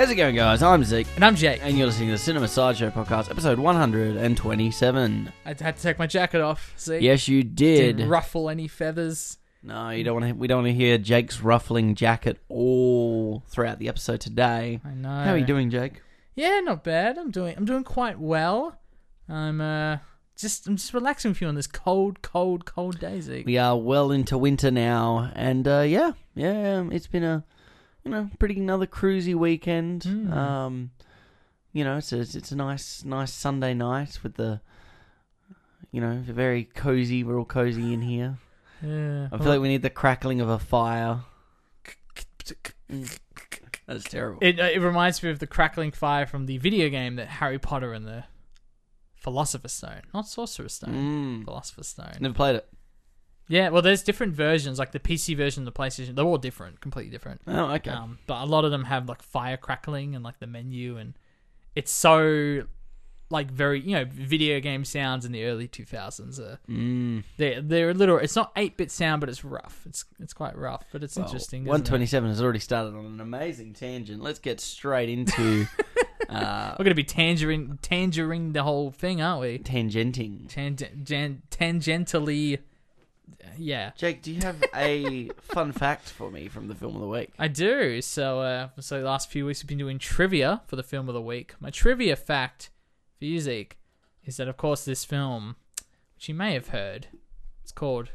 How's it going, guys? I'm Zeke, And I'm Jake. and you're listening to the Cinema Sideshow podcast, episode 127. I had to take my jacket off. See, Yes, you did. didn't ruffle any feathers. no, you don't want to. We don't want to hear Jake's ruffling jacket all throughout the episode today. I know. How are you doing, Jake? Yeah, not bad. I'm doing. I'm doing quite well. I'm uh just. I'm just relaxing with you on this cold, cold, cold day, Zeke. We are well into winter now, and uh, yeah, yeah, it's been a you know pretty another cruisy weekend. Mm. Um, you know, it's a, it's a nice nice Sunday night with the you know very cozy. We're all cozy in here. Yeah. I feel like we need the crackling of a fire. That's terrible. It it reminds me of the crackling fire from the video game that Harry Potter and the Philosopher's Stone, not Sorcerer's Stone, Mm. Philosopher's Stone. Never played it. Yeah, well, there's different versions, like the PC version, the PlayStation. They're all different, completely different. Oh, okay. Um, but a lot of them have like fire crackling and like the menu, and it's so like very you know video game sounds in the early 2000s. Are, mm. they're they're a little. It's not eight bit sound, but it's rough. It's it's quite rough, but it's interesting. One twenty seven has already started on an amazing tangent. Let's get straight into uh, We're gonna be tangerine tangering the whole thing, aren't we? tangenting. Tang- jan- tangentially, yeah. Jake, do you have a fun fact for me from the film of the week? I do. So, uh, so the last few weeks we've been doing trivia for the film of the week. My trivia fact for you, Zeke, is that of course this film, which you may have heard, it's called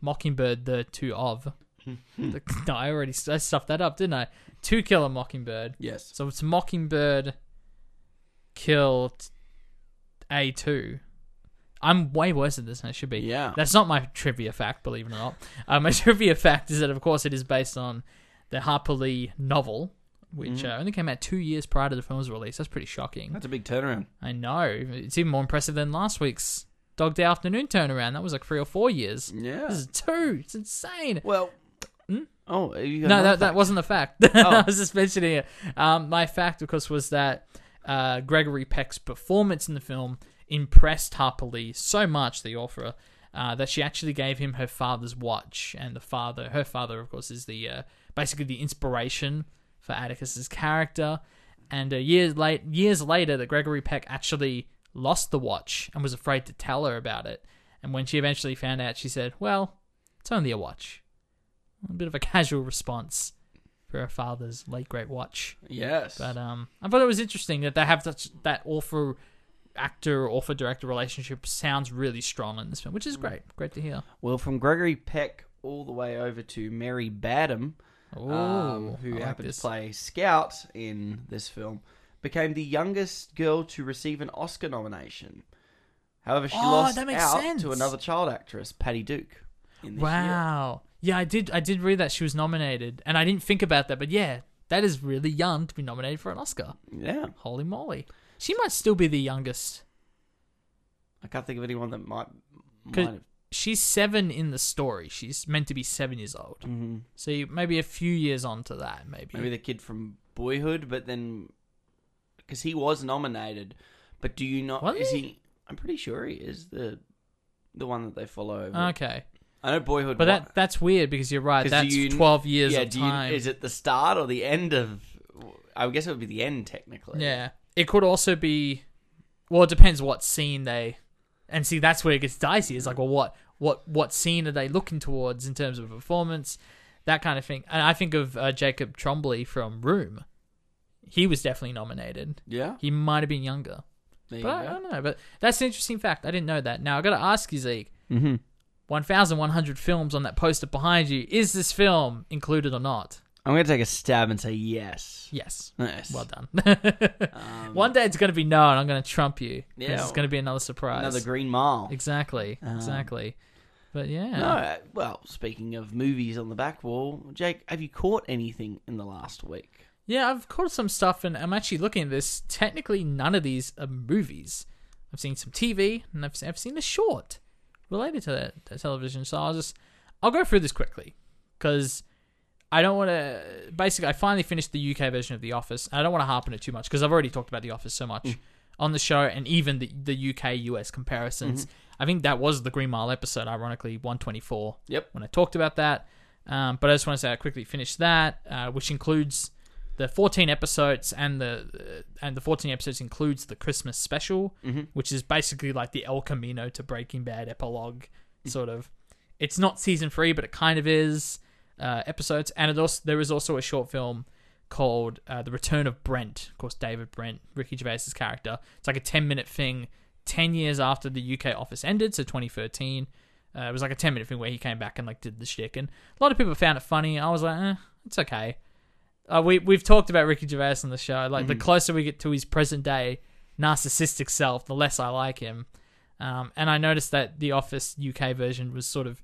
Mockingbird: The Two of. the, no, I already I stuffed that up, didn't I? Two Kill a Mockingbird. Yes. So it's Mockingbird killed A two. I'm way worse at this than I should be. Yeah. That's not my trivia fact, believe it or not. Uh, my trivia fact is that, of course, it is based on the Harper Lee novel, which uh, only came out two years prior to the film's release. That's pretty shocking. That's a big turnaround. I know. It's even more impressive than last week's Dog Day Afternoon turnaround. That was like three or four years. Yeah. This is two. It's insane. Well. Hmm? Oh, you got No, that, that wasn't a fact. I was just mentioning it. Um, my fact, of course, was that uh, Gregory Peck's performance in the film impressed Harper Lee so much, the author, uh, that she actually gave him her father's watch. And the father, her father, of course, is the uh, basically the inspiration for Atticus's character. And uh, years late, years later, that Gregory Peck actually lost the watch and was afraid to tell her about it. And when she eventually found out, she said, "Well, it's only a watch." A bit of a casual response for her father's late great watch. Yes. But um, I thought it was interesting that they have such that author actor author director relationship sounds really strong in this film, which is great. Great to hear. well, from Gregory Peck all the way over to Mary Badham, Oh, um, who I like happened this. to play Scout in this film, became the youngest girl to receive an Oscar nomination. However, she Oh, lost that makes out sense. to another child actress, Patty Duke. In this year. Wow. Yeah, I did. I did read that she was nominated, and I didn't think about that, but yeah, that is really young to be nominated for an Oscar. Yeah, Holy moly! She might still be the youngest. I can't think of anyone that might. Might have. She's seven in the story. She's meant to be seven years old. Mhm. So you, maybe a few years on to that, maybe. Maybe the kid from Boyhood, but then because he was nominated, but do you not? Was is he? he? I'm pretty sure he is the the one that they follow. Over. Okay. I know Boyhood, But that that's weird because you're right. 'Cause That's you- twelve years yeah. of Do you, time. is it the start or the end of? I guess it would be the end technically. yeah, it could also be. Well, it depends what scene they. And see, that's where it gets dicey. It's like, well, what what what scene are they looking towards in terms of performance, that kind of thing. And I think of uh, Jacob Tremblay from Room. He was definitely nominated. Yeah. He might have been younger, There you but I go. don't know. But that's an interesting fact. I didn't know that. Now I got to ask you, Zeke. Mm-hmm. 1,100 films on that poster behind you. Is this film included or not? I'm gonna take a stab and say yes. Yes. Yes. Well done. Um, One day it's going to be no, and I'm going to trump you. 'cause Yeah. It's going to be another surprise. Another Green Mile. exactly. Um, exactly. But yeah. No, uh, well, speaking of movies on the back wall, Jake, have you caught anything in the last week? Yeah, I've caught some stuff, and I'm actually looking at this. Technically, none of these are movies. I've seen some TV, and I've seen, I've seen a short related to that, that television. So I'll just I'll go through this quickly because I don't want to. Basically, I finally finished the UK version of The Office. And I don't want to harp on it too much because I've already talked about The Office so much on the show, and even the the UK US comparisons. I think that was the Green Mile episode, ironically, 124. Yep. When I talked about that, um, but I just want to say I quickly finished that, uh, which includes the 14 episodes and the uh, and the 14 episodes includes the Christmas special, Mhm. which is basically like the El Camino to Breaking Bad epilogue, sort of. It's not season three, but it kind of is uh, episodes. And it also there is also a short film called uh, The Return of Brent. Of course, David Brent, Ricky Gervais's character. It's like a 10 minute thing, 10 years after the UK office ended, so 2013. Uh, it was like a 10 minute thing where he came back and like did the shtick. And a lot of people found it funny. I was like, eh, it's okay. Uh, we, we've talked about Ricky Gervais on the show. Like, the closer we get to his present day narcissistic self, the less I like him. Um, and I noticed that the Office UK version was sort of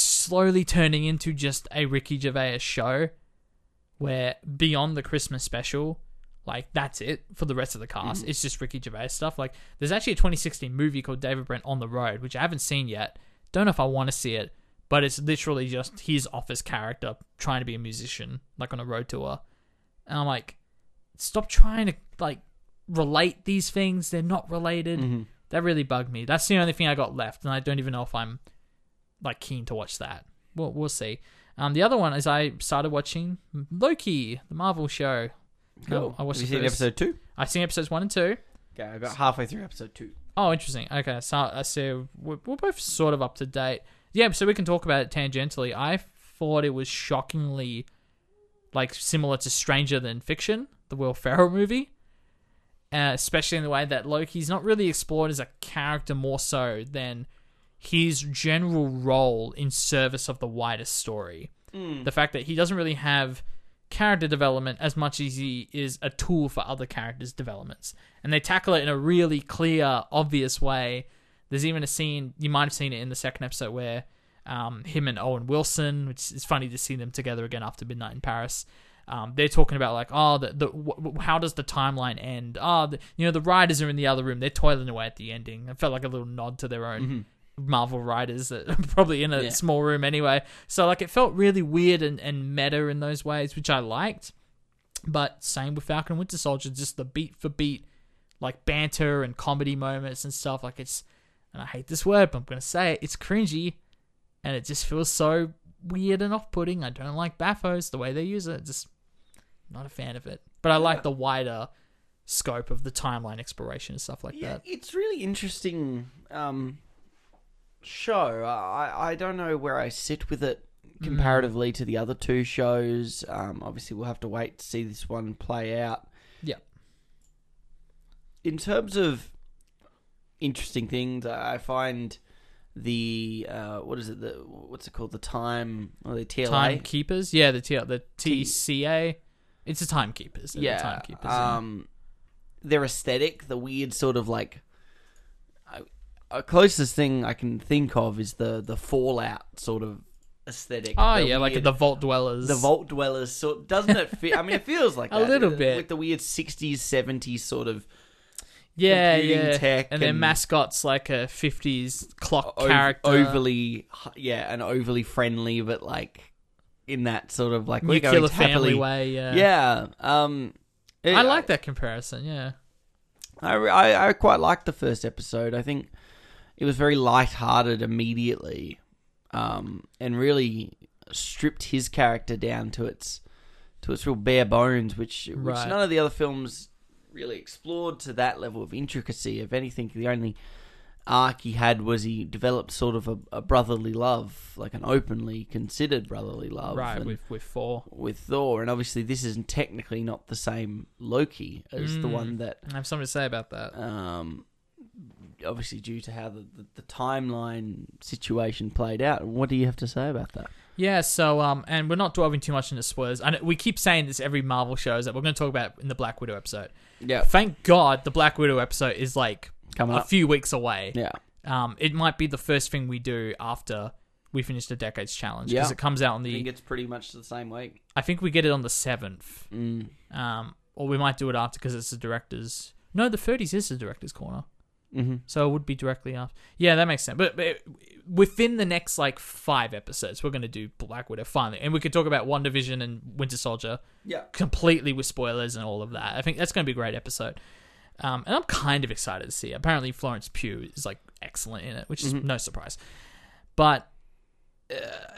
slowly turning into just a Ricky Gervais show where beyond the Christmas special, like that's it for the rest of the cast. It's just Ricky Gervais stuff. Like there's actually a 2016 movie called David Brent on the Road, which I haven't seen yet. Don't know if I want to see it, but it's literally just his office character trying to be a musician, like on a road tour. And I'm like, stop trying to like relate these things. They're not related. Mhm. That really bugged me. That's the only thing I got left, and I don't even know if I'm like keen to watch that. We'll we'll see. Um, the other one is I started watching Loki, the Marvel show. Cool. I watched Have the you seen episode two? I've seen episodes one and two. Okay, I got halfway through episode two. Oh, interesting. Okay, so I see we're, we're both sort of up to date. Yeah, so we can talk about it tangentially. I thought it was shockingly like similar to Stranger Than Fiction, the Will Ferrell movie, uh, especially in the way that Loki's not really explored as a character more so than his general role in service of the wider story. The fact that he doesn't really have character development as much as he is a tool for other characters' developments. And they tackle it in a really clear, obvious way. There's even a scene, you might have seen it in the second episode, where um, him and Owen Wilson, which is funny to see them together again after Midnight in Paris. Um, they're talking about like, oh, the, the w- how does the timeline end? Oh, the, you know, the writers are in the other room. They're toiling away at the ending. It felt like a little nod to their own Marvel writers that are probably in a Yeah. small room anyway. So like, it felt really weird and, and meta in those ways, which I liked. But same with Falcon and Winter Soldier, just the beat for beat, like banter and comedy moments and stuff. Like it's, and I hate this word, but I'm gonna say it. It's cringy, and it just feels so weird and off-putting. I don't like Bathos the way they use it. Just not a fan of it. But I like the wider scope of the timeline exploration and stuff like Yeah, that. it's really interesting um, show. I I don't know where I sit with it comparatively to the other two shows. Um, obviously, we'll have to wait to see this one play out. Yeah. In terms of interesting things, I find the uh, what is it? The what's it called? The time or the TLA? Timekeepers, yeah, the T the TCA. It's the timekeepers. they're the yeah, timekeepers. yeah. um, their aesthetic, the weird sort of like, uh, closest thing I can think of is the the Fallout sort of aesthetic. oh yeah, like the Vault Dwellers. the Vault Dwellers. Sort doesn't it feel? I mean, it feels like A that, little with- bit. with the weird '60s, '70s sort of yeah, yeah. tech and their mascot's like a '50s clock ov- character. overly, yeah, and overly friendly, but like in that sort of like we're going nuclear family happily- way. Yeah, Yeah, um, it- I like that comparison. Yeah, I, I, I quite liked the first episode. I think it was very light-hearted immediately, um, and really stripped his character down to its to its real bare bones, which which Right. none of the other films really explored to that level of intricacy. If anything, the only arc he had was he developed sort of a, a brotherly love, like an openly considered brotherly love, right. With with four, with Thor, and obviously this isn't technically not the same Loki as the Mm. one that I have something to say about that. um, obviously due to how the, the, the timeline situation played out. What do you have to say about that? Yeah, so um, and we're not delving too much into spoilers. And we keep saying this every Marvel shows that we're going to talk about in the Black Widow episode. Yeah, Thank God the Black Widow episode is like coming a up. few weeks away. Yeah, Um, it might be the first thing we do after we finish the Decades Challenge because Yeah. it comes out on I the. think it's pretty much the same week. I think we get it on the seventh. Mm. Um, or we might do it after because it's the director's. No, the thirties is the director's corner. Mm-hmm. So it would be directly after. Yeah, that makes sense. But, but within the next like five episodes, we're going to do Black Widow finally, and we could talk about WandaVision and Winter Soldier Yeah, completely with spoilers and all of that. I think that's going to be a great episode. Um, and I'm kind of excited to see. it. Apparently, Florence Pugh is like excellent in it, which is Mhm. no surprise. But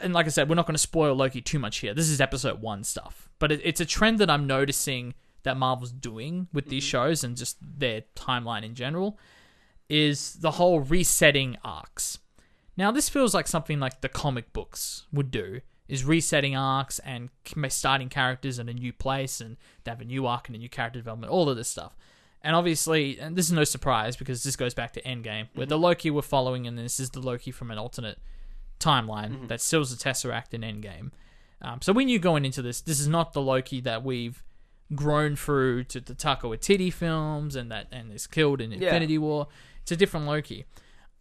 and like I said, we're not going to spoil Loki too much here. This is episode one stuff, but it, it's a trend that I'm noticing that Marvel's doing with these shows and just their timeline in general is the whole resetting arcs. Now, this feels like something like the comic books would do, is resetting arcs and starting characters in a new place and they have a new arc and a new character development, all of this stuff. And obviously, and this is no surprise because this goes back to Endgame, where the Loki we're following, and this is the Loki from an alternate timeline that steals the Tesseract in Endgame. Um, so we knew going into this, this is not the Loki that we've grown through to the Taika Waititi films and that and is killed in Yeah. Infinity War. It's a different Loki.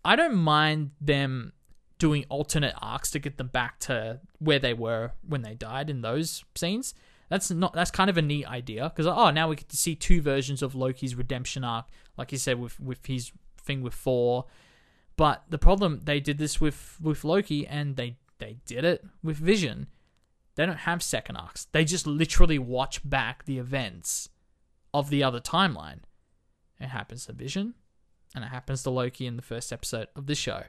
I don't mind them doing alternate arcs to get them back to where they were when they died in those scenes. That's not that's kind of a neat idea because oh now we get to see two versions of Loki's redemption arc, like you said with with his thing with Thor. But the problem they did this with with Loki and they they did it with Vision. They don't have second arcs. They just literally watch back the events of the other timeline. It happens to Vision, and it happens to Loki in the first episode of this show.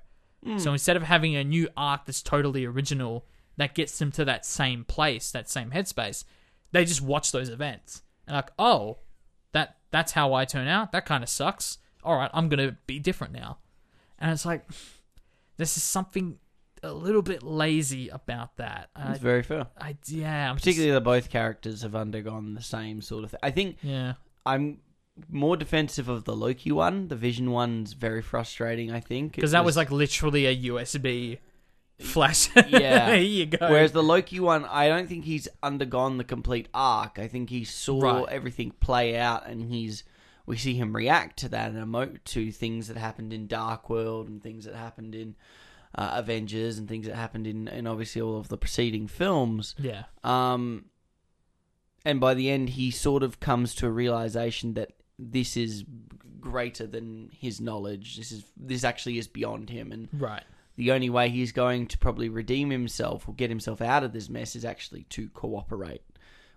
So instead of having a new arc that's totally original that gets them to that same place, that same headspace, they just watch those events and like, oh, that that's how I turn out. That kind of sucks. All right, I'm gonna be different now. And it's like, this is something a little bit lazy about that. Uh, It's very fair. I yeah, I'm just- Particularly that both characters have undergone the same sort of thing. I think yeah. I'm more defensive of the Loki one. The Vision one's very frustrating. I think because that was like literally a USB flash. Yeah. there you go. Whereas the Loki one, I don't think he's undergone the complete arc. I think he saw Right. everything play out, and he's we see him react to that and emote to things that happened in Dark World and things that happened in uh, Avengers and things that happened in, in obviously all of the preceding films. yeah, Um, and by the end, he sort of comes to a realization that this is greater than his knowledge. This is this actually is beyond him, and right. the only way he's going to probably redeem himself or get himself out of this mess is actually to cooperate.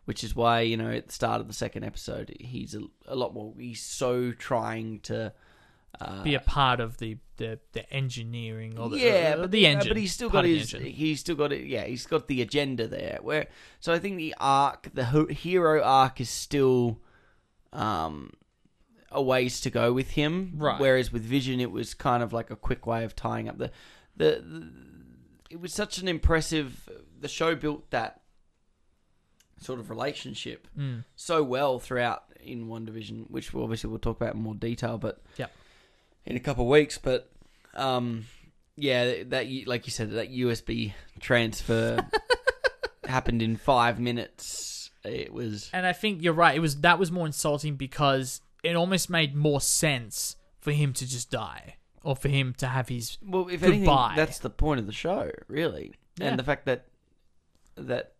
Which is why you know at the start of the second episode, he's a, a lot more. He's so trying to. Uh, Be a part of the the, the engineering or the yeah, uh, but the uh, engine. but he's still got his. He's still got it. Yeah, he's got the agenda there. Where so I think the arc, the hero arc, is still um a ways to go with him. Right. Whereas with Vision, it was kind of like a quick way of tying up the the. the it was such an impressive. The show built that sort of relationship Mm. so well throughout in one division, which we obviously we'll talk about in more detail, but Yep. in a couple of weeks. But um, yeah, that like you said, that USB transfer happened in five minutes. It was And I think you're right. It was that was more insulting because it almost made more sense for him to just die or for him to have his well, if Goodbye. anything, that's the point of the show, really, Yeah. and the fact that that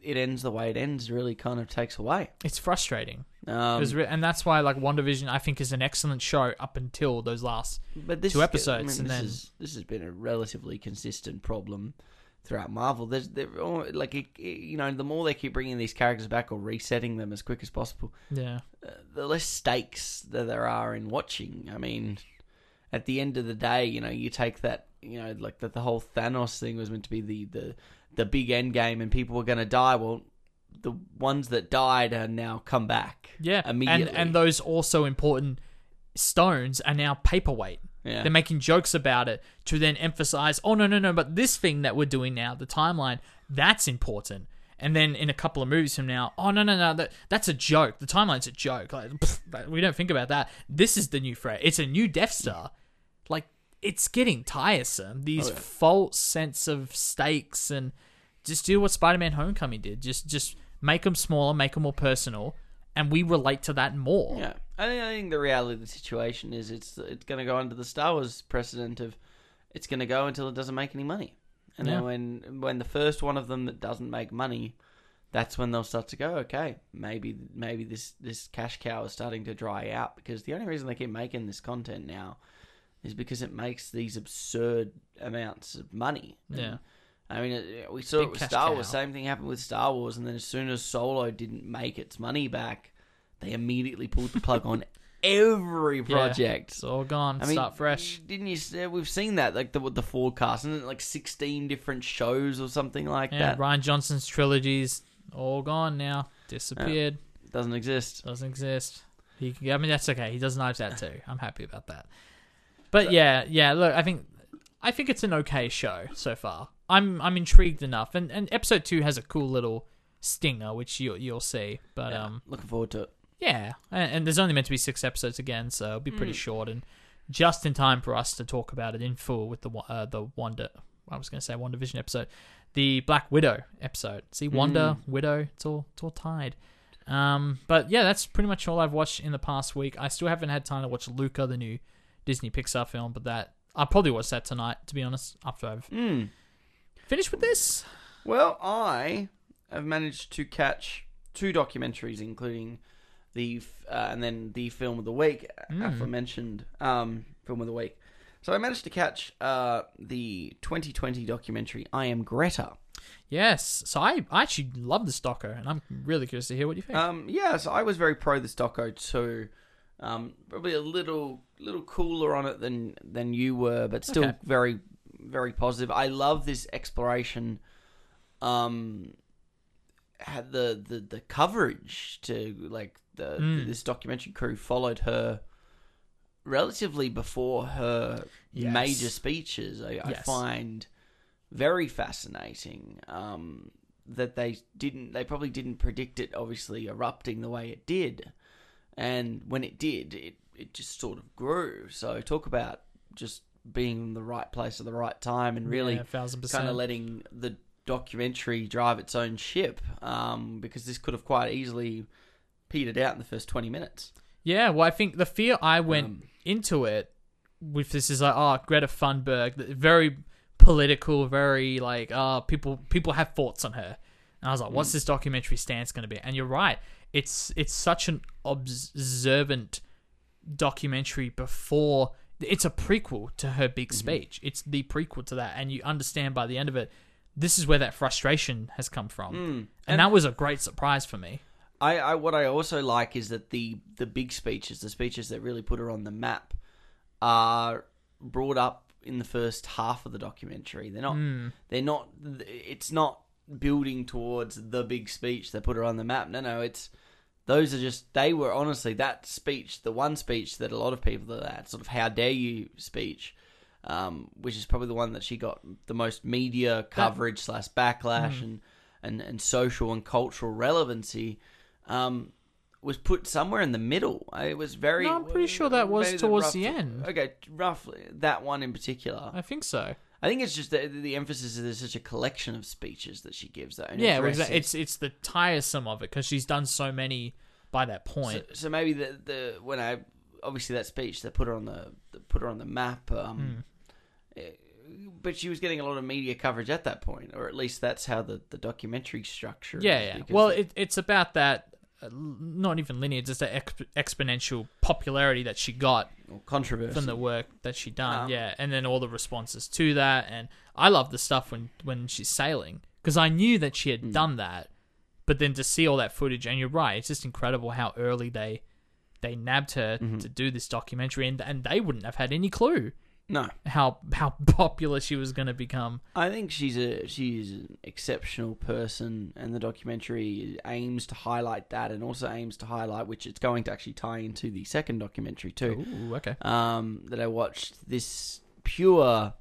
it ends the way it ends really kind of takes away. it's frustrating. Um, re- and that's why like WandaVision I think is an excellent show up until those last But this two is- episodes, and this then- is, this has been a relatively consistent problem throughout Marvel. There's they're all, like it, it- you know the more they keep bringing these characters back or resetting them as quick as possible, yeah. uh, the less stakes that there are in watching. I mean, at the end of the day, you know, you take that you know like that the whole Thanos thing was meant to be the the the big end game and people were going to die. Well. The ones that died are now come back. Yeah. And immediately. and those also important stones are now paperweight. Yeah. They're making jokes about it to then emphasize, oh no no no, but this thing that we're doing now, the timeline, that's important. And then in a couple of movies from now, oh no no no, that that's a joke. The timeline's a joke. Like pfft, we don't think about that. This is the new threat. It's a new Death Star. Like it's getting tiresome. These Oh, yeah. false sense of stakes and just do what Spider-Man: Homecoming did. Just just make them smaller, make them more personal, and we relate to that more. Yeah, I think, I think the reality of the situation is it's it's going to go under the Star Wars precedent of it's going to go until it doesn't make any money, and Yeah. then when when the first one of them that doesn't make money, that's when they'll start to go. Okay, maybe maybe this this cash cow is starting to dry out because the only reason they keep making this content now is because it makes these absurd amounts of money. And, Yeah. I mean, it, we saw Big it with Star Wars. Same thing happened with Star Wars, and then as soon as Solo didn't make its money back, they immediately pulled the plug on every project. It's all gone. I mean, Start fresh. Didn't you? say- We've seen that, like the with the forecast, and like sixteen different shows or something like Yeah, that. Rian Johnson's trilogies all gone now. Disappeared. Doesn't exist. Doesn't exist. He can, I mean, that's okay. He does Knives Out too. I'm happy about that. But yeah, yeah. Look, I think I think it's an okay show so far. I'm I'm intrigued enough, and and episode two has a cool little stinger, which you you'll see. But um, looking forward to it. Yeah, and, and there's only meant to be six episodes again, so it'll be pretty Mm. short and just in time for us to talk about it in full with the uh, the Wonder. I was going to say WandaVision episode, the Black Widow episode. See, Wonder Widow, it's all it's all tied. Um, but yeah, that's pretty much all I've watched in the past week. I still haven't had time to watch Luca, the new Disney Pixar film, but that I'll probably watch that tonight. To be honest, after I've Mm. finished with this. Well, I have managed to catch two documentaries, including the f- uh, and then the film of the week, Mm. aforementioned um, film of the week. So I managed to catch uh, the 2020 documentary "I Am Greta." Yes, so I, I actually love this doco, and I'm really curious to hear what you think. Um, yeah, so I was very pro this doco too. Um, probably a little little cooler on it than than you were, but still Okay. very very positive. I love this exploration. Um, had the the the coverage to like the, Mm. this documentary crew followed her relatively before her Yes. major speeches. I, I find very fascinating. Um, that they didn't, they probably didn't predict it. Obviously, erupting the way it did, and when it did, it it just sort of grew. So talk about just being in the right place at the right time, and really yeah, kind of letting the documentary drive its own ship. Um, because this could have quite easily petered out in the first twenty minutes. Yeah, well, I think the fear I went Um, into it with this is like, oh, Greta Thunberg, very political, very like, oh, people people have thoughts on her. And I was like, Mm. what's this documentary stance going to be? And you're right, it's it's such an observant documentary before. It's a prequel to her big Mm-hmm. speech. It's the prequel to that, and you understand by the end of it, this is where that frustration has come from, Mm. and that was a great surprise for me. I, I what I also like is that the the big speeches, the speeches that really put her on the map, are brought up in the first half of the documentary. They're not. Mm. They're not. It's not building towards the big speech that put her on the map. No, no. It's those are just. They were honestly that speech, the one speech that a lot of people that sort of "How dare you" speech. Um, which is probably the one that she got the most media coverage slash backlash Mm. and, and, and social and cultural relevancy um, was put somewhere in the middle. Uh, It was very. No, I'm pretty sure that was towards the rough- end. Okay, roughly that one in particular. I think so. I think it's just the, the emphasis is there's such a collection of speeches that she gives that. Yeah, it's it's the tiresome of it because she's done so many by that point. so maybe the the when I obviously that speech that put her on the put her on the map. Um, eh, But she was getting a lot of media coverage at that point, or at least that's how the, the documentary structure. yeah, is, yeah. Well, it, it's about that. Uh, not even linear, just the exp- exponential popularity that she got controversy from the work that she done. Um, yeah, and then all the responses to that, and I love the stuff when when she's sailing because I knew that she had Hmm. done that, but then to see all that footage, and you're right, it's just incredible how early they they nabbed her Mm-hmm. to do this documentary, and and they wouldn't have had any clue No, how how popular she was going to become. I think she's a she's an exceptional person, and the documentary aims to highlight that, and also aims to highlight which it's going to actually tie into the second documentary too. Ooh, okay. Um, that I watched this pure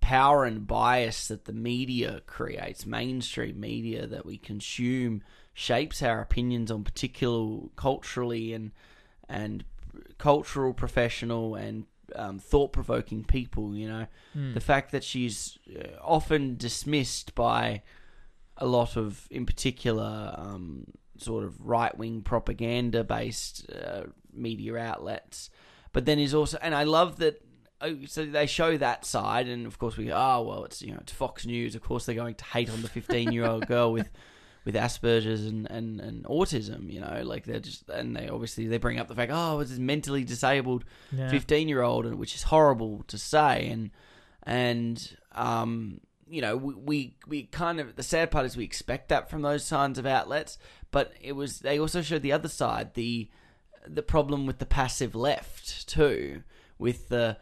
power and bias that the media creates, mainstream media that we consume, shapes our opinions on particular culturally and and cultural, professional, and um, thought provoking people. You know, Hmm. the fact that she's uh, often dismissed by a lot of, in particular, um, sort of right wing propaganda based uh, media outlets, but then is also, and I love that. oh, So they show that side, and of course we go, oh well, it's you know it's Fox News. Of course they're going to hate on the fifteen year old girl with with Asperger's and, and, and autism. You know, like they're just and they obviously they bring up the fact, oh, it's this mentally disabled Yeah. fifteen year old, and which is horrible to say, and and um, you know, we, we we kind of the sad part is we expect that from those kinds of outlets, but it was they also showed the other side, the the problem with the passive left too, with the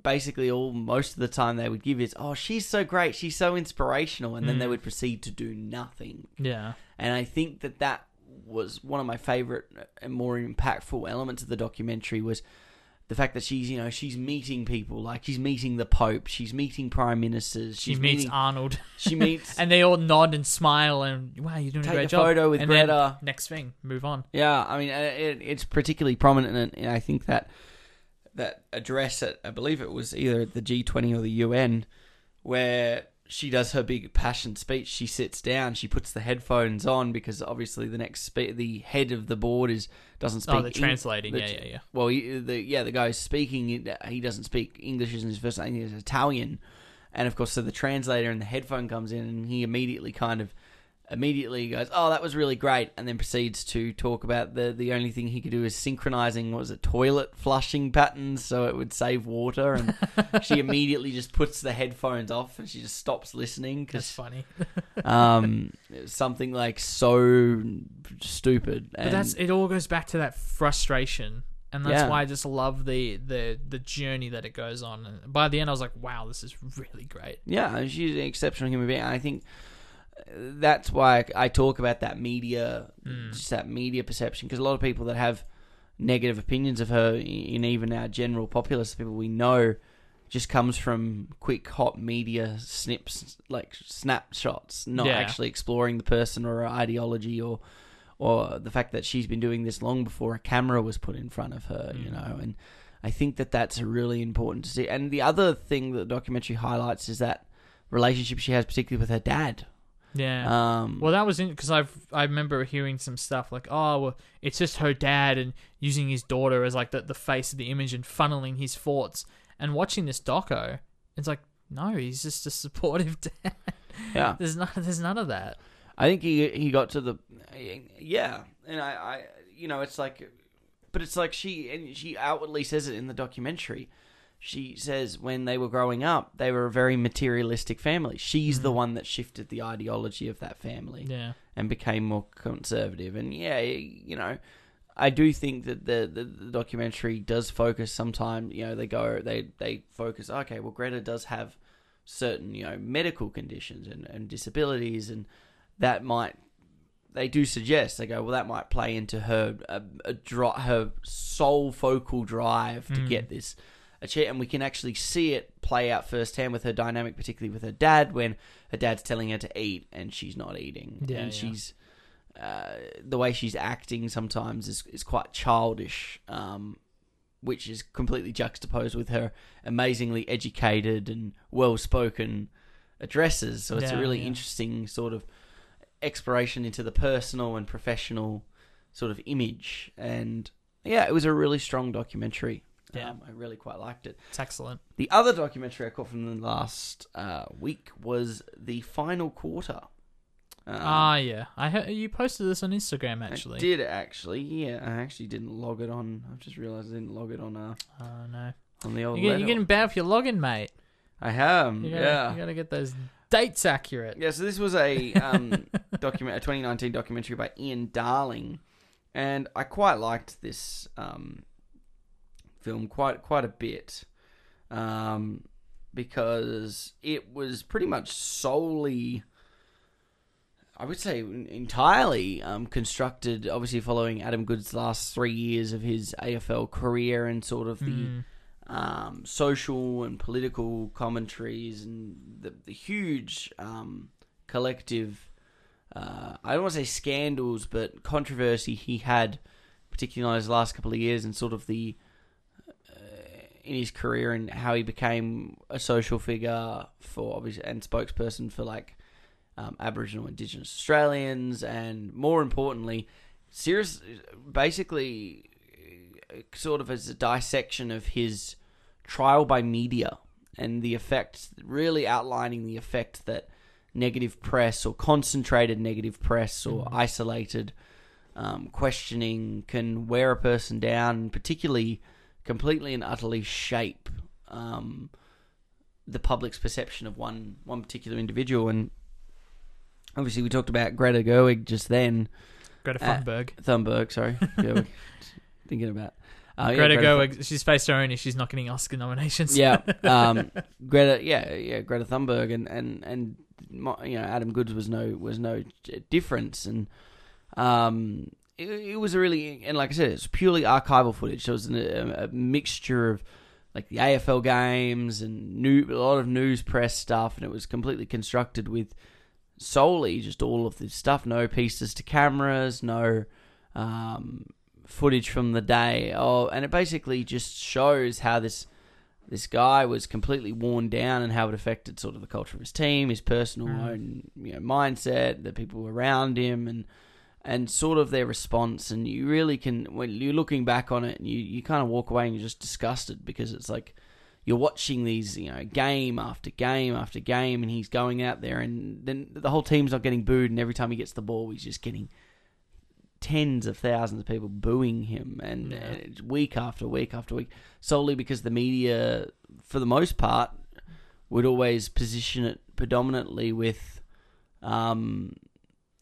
basically all most of the time they would give is oh she's so great she's so inspirational and then they Mm. would proceed to do nothing Yeah. and I think that that was one of my favorite and more impactful elements of the documentary was the fact that she's you know she's meeting people like she's meeting the Pope, she's meeting prime ministers, She meets meeting, Arnold, she meets and they all nod and smile, and wow, you're doing a great a job. photo with and Greta. next thing, move on. Yeah, I mean, uh, it, it's particularly prominent, and I think that that address at I believe it was either the G20 or the UN, where she does her big passion speech. She sits down, she puts the headphones on because obviously the next spe- the head of the board is doesn't oh, speak. Oh, the Eng- translating. the- yeah, yeah, yeah. Well, he, the yeah, the guy who's speaking, he doesn't speak English isn't his first language, he's Italian, and of course, so the translator and the headphone comes in, and he immediately kind of immediately goes, "Oh, that was really great," and then proceeds to talk about the the only thing he could do is synchronizing what was it toilet flushing patterns so it would save water, and she immediately just puts the headphones off and she just stops listening That's because funny. um something like so stupid. But that's it. All goes back to that frustration, and that's Yeah. why I just love the the the journey that it goes on. And by the end, I was like, wow, this is really great. Yeah, she's an exceptional human being. I think that's why I talk about that media, Mm. just that media perception, because a lot of people that have negative opinions of her, in even our general populace, people we know, just comes from quick, hot media snips, like snapshots, not Yeah. actually exploring the person or her ideology or. Or the fact that she's been doing this long before a camera was put in front of her, you Mm. know, and I think that that's really important to see. And the other thing that the documentary highlights is that relationship she has, particularly with her dad. Yeah. Um, well, that was in because I've I remember hearing some stuff like, oh, well, it's just her dad and using his daughter as like the the face of the image and funneling his thoughts. And watching this doco, it's like, no, he's just a supportive dad. yeah, There's not there's none of that. I think he he got to the yeah, and I, I you know it's like, but it's like she and she outwardly says it in the documentary. She says when they were growing up, they were a very materialistic family. She's the Mhm. one that shifted the ideology of that family. Yeah. and became more conservative. And yeah, you know, I do think that the, the, the documentary does focus sometimes, you know, they go, they, they focus, okay, well, Greta does have certain, you know, medical conditions and, and disabilities, and that might, they do suggest, they go, well, that might play into her, a, a dri her sole focal drive to Mm. get this. Achieve- And we can actually see it play out firsthand with her dynamic, particularly with her dad, when her dad's telling her to eat and she's not eating, Yeah, and yeah. she's uh, the way she's acting sometimes is is quite childish, um, which is completely juxtaposed with her amazingly educated and well spoken addresses. So it's a really yeah. interesting sort of exploration into the personal and professional sort of image. And yeah, it was a really strong documentary. Yeah. Um, I really quite liked it. It's excellent. The other documentary I caught from the last uh, week was the final quarter. Um, Ah, yeah. I you posted this on Instagram actually. I did actually. Yeah, I actually didn't log it on. I've just realised I didn't log it on uh, Oh no. on the old. You're, getting- you're getting bad with your login, mate. I have. You gotta, yeah. you gotta get those dates accurate. Yeah, so this was a um, document, a 2019 documentary by Ian Darling, and I quite liked this um, film quite quite a bit um, because it was pretty much solely, I would say, entirely um, constructed, obviously following Adam Goodes' last three years of his AFL career and sort of the Mm. um, social and political commentaries and the, the huge um, collective, uh, I don't want to say scandals, but controversy he had, particularly in his last couple of years and sort of the in his career and how he became a social figure for obviously and spokesperson for like um, Aboriginal Indigenous Australians and more importantly, serious, basically sort of as a dissection of his trial by media and the effect, really outlining the effect that negative press or concentrated negative press or Mhm. isolated um, questioning can wear a person down, particularly completely and utterly shape um, the public's perception of one one particular individual. And obviously, we talked about Greta Gerwig just then. Greta Uh, Thunberg. Thunberg, sorry, Gerwig. thinking about. Uh, yeah, Greta Gerwig, she's faced her own if she's not getting Oscar nominations. yeah, um, Greta, yeah, yeah, Greta Thunberg, and and and you know Adam Goodes was no was no difference, and um, it, it was a really and like I said, it's purely archival footage. So it was an, a, a mixture of like the AFL games and new a lot of news press stuff, and it was completely constructed with solely just all of this stuff. No pieces to cameras, no um, footage from the day. Oh, and it basically just shows how this this guy was completely worn down and how it affected sort of the culture of his team, his personal Mm. own you know mindset, the people around him, and and sort of their response. And you really can when you're looking back on it, and you you kind of walk away and you're just disgusted because it's like you're watching these, you know, game after game after game, and he's going out there, and then the whole team's not getting booed, and every time he gets the ball, he's just getting tens of thousands of people booing him, and Yeah. week after week after week, solely because the media, for the most part, would always position it predominantly with um,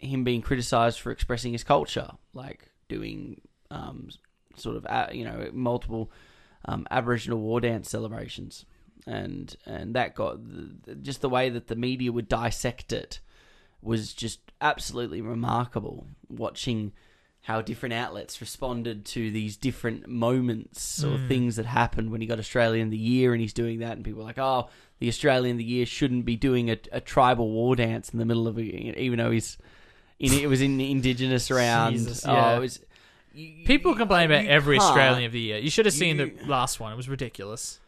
him being criticized for expressing his culture, like doing um, sort of uh, you know multiple um, Aboriginal war dance celebrations, and and that got the, just the way that the media would dissect it was just absolutely remarkable. Watching how different outlets responded to these different moments or Mm. things that happened when he got Australian of the Year, and he's doing that, and people were like, "Oh, the Australian of the Year shouldn't be doing a, a tribal war dance in the middle of a, even though he's." In, it was in the Indigenous round. Jesus, Oh, it was, you- People complain about you every can't- Australian of the year. You should have seen You- the last one. It was ridiculous.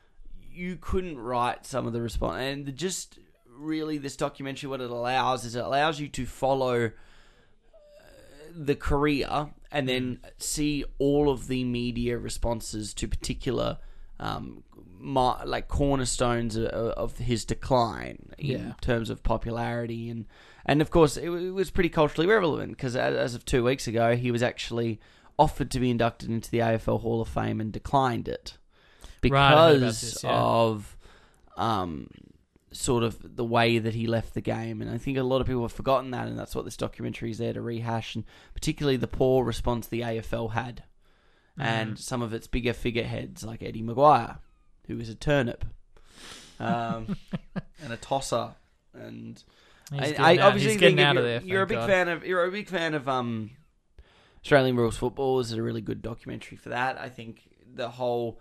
you couldn't write some of the response and the, just really this documentary what it allows is it allows you to follow uh, the career and then see all of the media responses to particular um, like cornerstones of, of his decline in Yeah. terms of popularity and and of course it, it was pretty culturally relevant because as, as of two weeks ago he was actually offered to be inducted into the AFL Hall of Fame and declined it Right, I heard about because this, yeah. of um, sort of the way that he left the game. And I think a lot of people have forgotten that, and that's what this documentary is there to rehash, and particularly the poor response the AFL had, Mm. and some of its bigger figureheads like Eddie McGuire, who was a turnip, um, and a tosser, and I, I out- obviously think out of you're, there. you're a big God. fan of you're a big fan of um Australian rules football is a really good documentary for that. I think the whole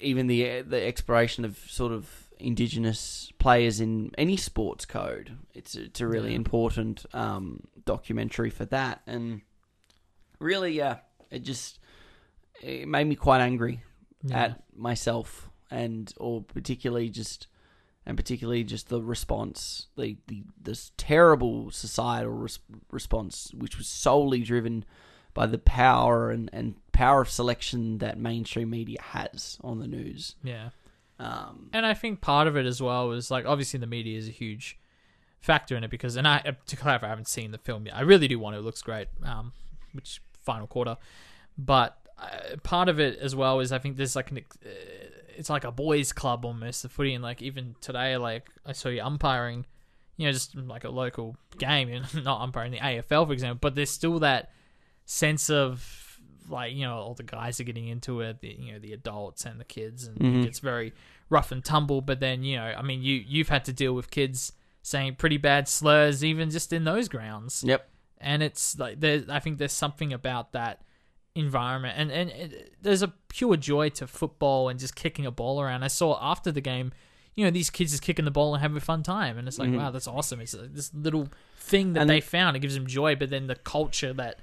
even the the exploration of sort of indigenous players in any sports code it's it's a really Yeah. important um documentary for that and really yeah it just it made me quite angry Yeah. at myself and or particularly just and particularly just the response the the this terrible societal res- response which was solely driven by the power and, and power of selection that mainstream media has on the news yeah. um And I think part of it as well was like obviously the media is a huge factor in it because and I to clarify I haven't seen the film yet. I really do want to. It looks great. Um, which final quarter, but uh, part of it as well is I think there's like an uh, it's like a boys club almost the footy and like even today like I saw you umpiring, you know just like a local game and not umpiring the AFL for example, but there's still that sense of like you know all the guys are getting into it the you know the adults and the kids and Mhm. it's very rough and tumble but then you know i mean you you've had to deal with kids saying pretty bad slurs even just in those grounds yep and it's like there i think there's something about that environment. And and it, there's a pure joy to football and just kicking a ball around. I saw after the game you know these kids just kicking the ball and having a fun time. And it's like Mhm. wow that's awesome. It's uh, this little thing that And- they found it gives them joy. But then the culture that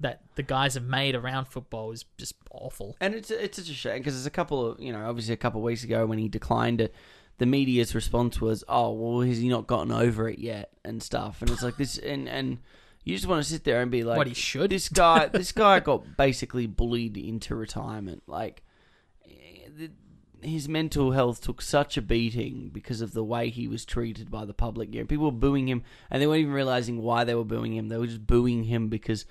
that the guys have made around football is just awful. And it's it's such a shame because there's a couple of you know obviously a couple of weeks ago when he declined it the media's response was oh well has he not gotten over it yet? and stuff. And it's like this and and you just want to sit there and be like what he should? This guy this guy got basically bullied into retirement. Like eh, the, his mental health took such a beating because of the way he was treated by the public. You know, people were booing him and they weren't even realizing why they were booing him. They were just booing him because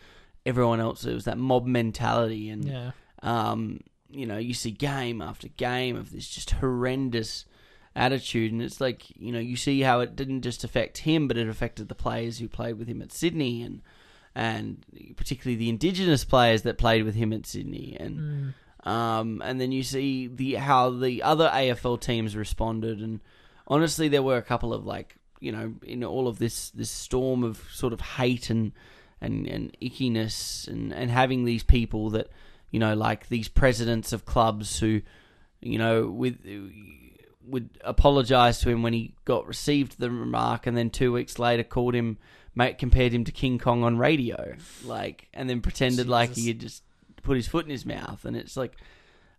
everyone else it was that mob mentality and yeah. um, you know, you see game after game of this just horrendous attitude, and it's like you know, you see how it didn't just affect him, but it affected the players who played with him at Sydney, and and particularly the indigenous players that played with him at Sydney, and Mm. um, and then you see the how the other AFL teams responded, and honestly, there were a couple of like you know in all of this this storm of sort of hate and and and ickiness, and and having these people that you know like these presidents of clubs who you know with would apologize to him when he got received the remark, and then two weeks later called him, mate, compared him to King Kong on radio, like, and then pretended like he had just put his foot in his mouth, and it's like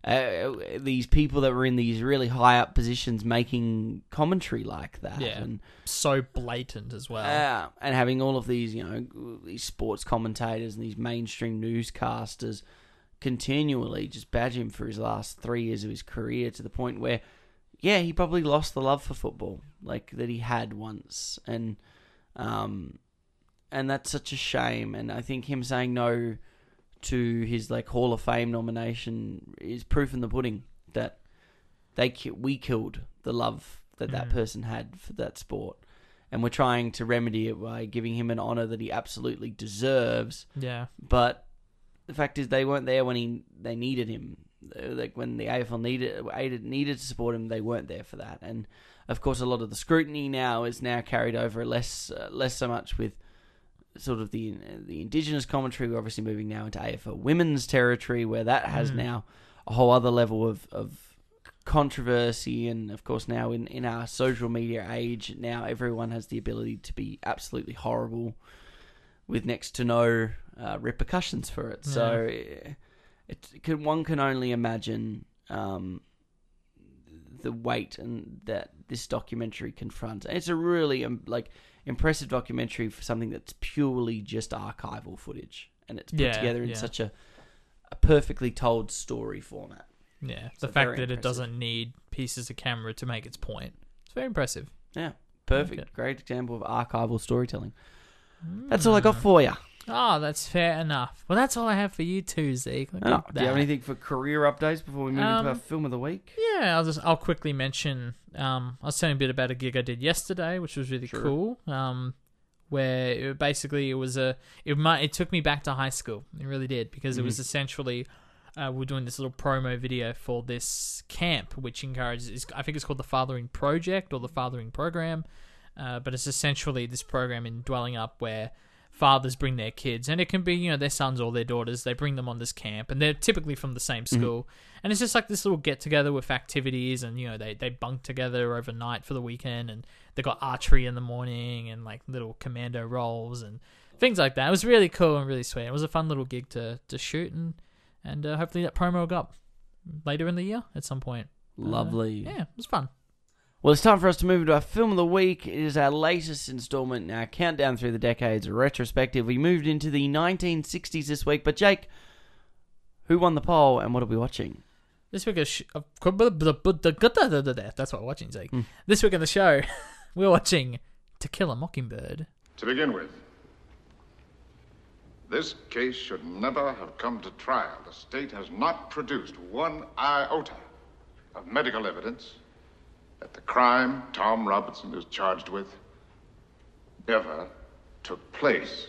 uh, these people that were in these really high up positions making commentary like that, Yeah. and So blatant as well. yeah, and having all of these, you know, these sports commentators and these mainstream newscasters continually just badge him for his last three years of his career to the point where, yeah, he probably lost the love for football like that he had once, and um, and that's such a shame. And I think him saying no to his like Hall of Fame nomination is proof in the pudding that they ki- we killed the love that that Mm. person had for that sport and we're trying to remedy it by giving him an honor that he absolutely deserves. yeah. But the fact is, they weren't there when he they needed him. Uh, Like when the AFL needed aided, needed to support him, they weren't there for that. And of course, a lot of the scrutiny now is now carried over less uh, less so much with sort of the the indigenous commentary. We're obviously moving now into AFL women's territory, where that has Mm. now a whole other level of of controversy and of course now in, in our social media age now everyone has the ability to be absolutely horrible with next to no uh, repercussions for it so eh, it, can, one can only imagine um, the weight and that this documentary confronts And it's a really um, like impressive documentary for something that's purely just archival footage and it's put Yeah, together in yeah. such a, a perfectly told story format Yeah. So the fact that it doesn't need pieces of camera to make its point. It's very impressive. Yeah, perfect. Okay. Great example of archival storytelling. That's all I got for you. Oh, that's fair enough. Well, that's all I have for you too, Zeke. Look Oh, at do you have that. anything for career updates before we move into Um, our film of the week? Yeah, I'll just I'll quickly mention. Um, I was telling a bit about a gig I did yesterday, which was really Sure. cool. Um, where it, basically it was a it might it took me back to high school. It really did because it Mm-hmm. was essentially uh, we're doing this little promo video for this camp, which encourages. is- I think it's called the Fathering Project or the Fathering Program, uh, but it's essentially this program in Dwellingup where fathers bring their kids, and it can be you know their sons or their daughters. They bring them on this camp, and they're typically from the same school, and it's just like this little get together with activities, and you know they they bunk together overnight for the weekend, and they got archery in the morning, and like little commando roles and things like that. It was really cool and really sweet. It was a fun little gig to to shoot, and and uh, hopefully that promo will go up later in the year at some point. Lovely. Yeah, it was fun. Well, it's time for us to move into our film of the week. It is our latest installment in our countdown through the decades retrospective. We moved into the 1960s this week, but Jake, who won the poll and what are we watching? This week, of sh- that's what we're watching, Zeke. Hmm. This week on the show, we're watching To Kill a Mockingbird. To begin with, this case should never have come to trial. The state has not produced one iota of medical evidence that the crime Tom Robinson is charged with ever took place.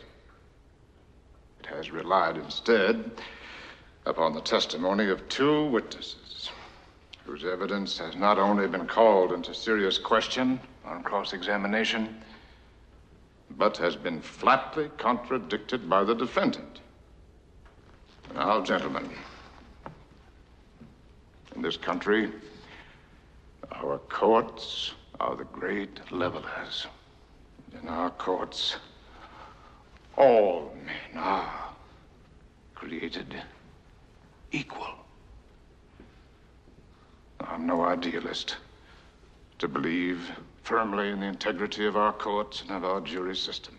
It has relied instead upon the testimony of two witnesses whose evidence has not only been called into serious question on cross examination but has been flatly contradicted by the defendant. Now, gentlemen, in this country, our courts are the great levelers. In our courts, all men are created equal. I'm no idealist to believe firmly in the integrity of our courts and of our jury system.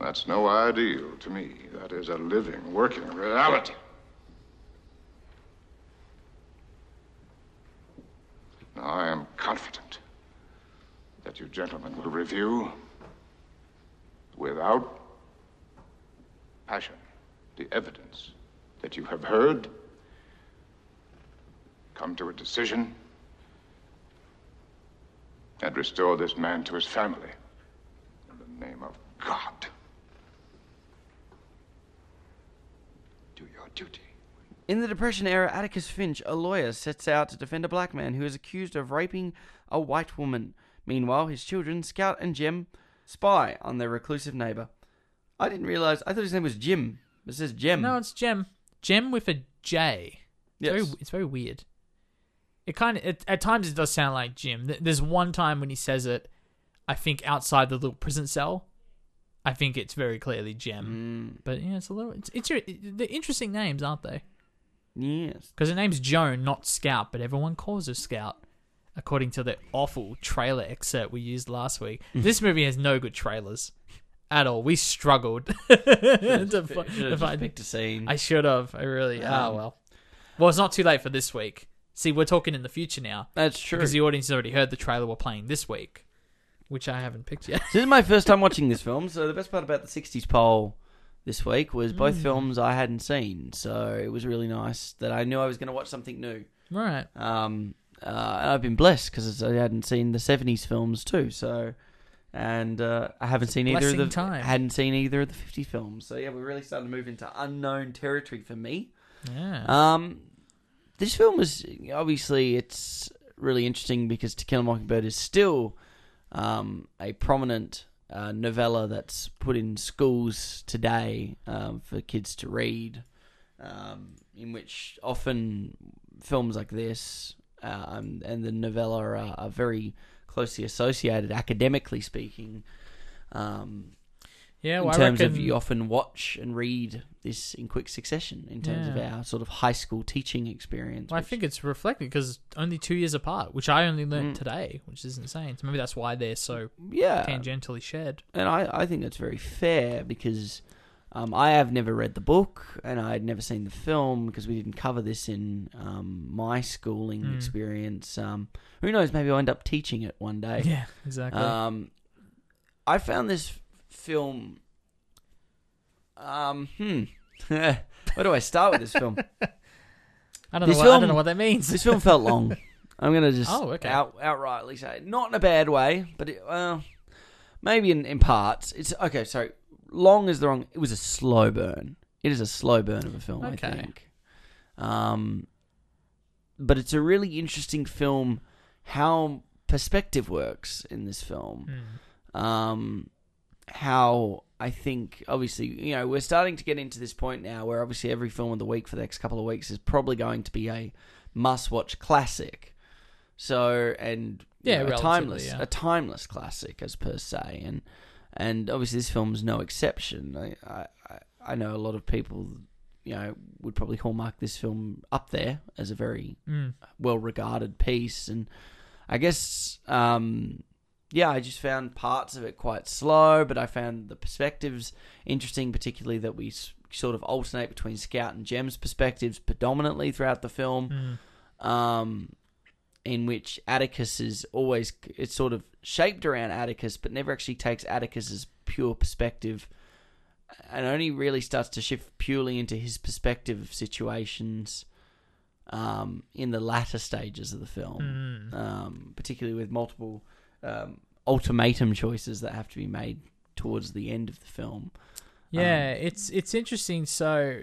That's no ideal to me. That is a living, working reality. Now, I am confident that you gentlemen will review, without passion, the evidence that you have heard, come to a decision, and restore this man to his family. In the name of God. Do your duty. In the Depression era, Atticus Finch, a lawyer, sets out to defend a black man who is accused of raping a white woman. Meanwhile, his children, Scout and Jem, spy on their reclusive neighbor. I didn't realize. I thought his name was Jim. It says Jem. No, it's Gem. Gem with a J. It's, Yes. very, it's very weird. It kind of it, at times it does sound like Jim. There's one time when he says it, I think outside the little prison cell. I think it's very clearly Gem. Mm, But yeah, it's a little. It's, it's they're interesting names, aren't they? Yes. Because her name's Joan, not Scout, but everyone calls her Scout, according to the awful trailer excerpt we used last week. this movie has no good trailers at all. We struggled to, fi- to find. picked a scene. I should have. I really. Ah, Um, well. Well, it's not too late for this week. See, we're talking in the future now That's true. because the audience has already heard the trailer we're playing this week, which I haven't picked yet. This is my first time watching this film, so the best part about the 60s poll this week was both Mm. films I hadn't seen, so it was really nice that I knew I was going to watch something new. right. Um, uh, and I've been blessed because I hadn't seen the 70s films too, so. And uh, I haven't seen either of the time. hadn't seen either of the 50 films. So yeah, we're really starting to move into unknown territory for me. Yeah. Um, this film was obviously it's really interesting because To Kill a Mockingbird is still um, a prominent uh, novella that's put in schools today um, for kids to read. Um, in which often films like this um, and the novella are, are very closely associated, academically speaking. Um, yeah. in Well, I terms reckon, of you often watch and read this in quick succession in terms of our sort of high school teaching experience. Well, I think it's reflected because only two years apart, which I only learned Mm. today, which is insane. So maybe that's why they're so yeah, tangentially shared. and I, I think that's very fair because um, I have never read the book and I had never seen the film because we didn't cover this in um, my schooling Mm. experience. Um, who knows? Maybe I'll end up teaching it one day. Yeah, exactly. Um, I found this film. Um, hmm. Where do I start with this film? I don't know. this What, I don't film- know what that means. This film felt long. I'm gonna just Oh, okay. out, outrightly say, not in a bad way, but it, well, maybe in, in parts. It's okay. Sorry, long is the wrong. It was a slow burn. It is a slow burn of a film. Okay. I think. Um, but it's a really interesting film. How perspective works in this film. Mm. Um, how I think obviously you know we're starting to get into this point now where obviously every film of the week for the next couple of weeks is probably going to be a must-watch classic. So and you Yeah, know, a timeless yeah. a timeless classic as per se, and and obviously this film's no exception. I I, I- I know a lot of people you know would probably hallmark this film up there as a very Mm. well regarded piece and I guess um yeah I just found parts of it quite slow but I found the perspectives interesting particularly that we s- sort of alternate between Scout and Jem's perspectives predominantly throughout the film Mm. um in which Atticus is always it's sort of shaped around Atticus but never actually takes Atticus's pure perspective and only really starts to shift purely into his perspective of situations um, in the latter stages of the film, Mm. um, particularly with multiple um, ultimatum choices that have to be made towards the end of the film. Yeah, it's it's interesting. So,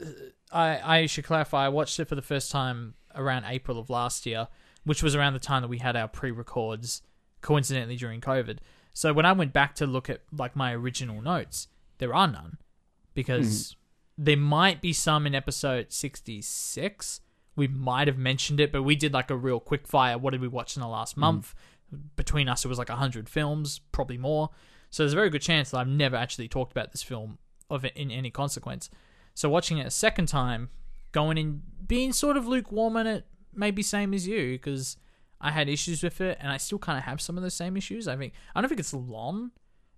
uh, I I should clarify. I watched it for the first time around April of last year, which was around the time that we had our pre-records, coincidentally during COVID. So when I went back to look at like my original notes, there are none because there might be some in episode sixty-six. We might have mentioned it, but we did like a real quick fire. What did we watch in the last month? Between us, it was like hundred films, probably more. So there's a very good chance that I've never actually talked about this film of in any consequence. So watching it a second time, going in, being sort of lukewarm on it, maybe same as you, because I had issues with it, and I still kind of have some of the same issues. I think I don't think it's long.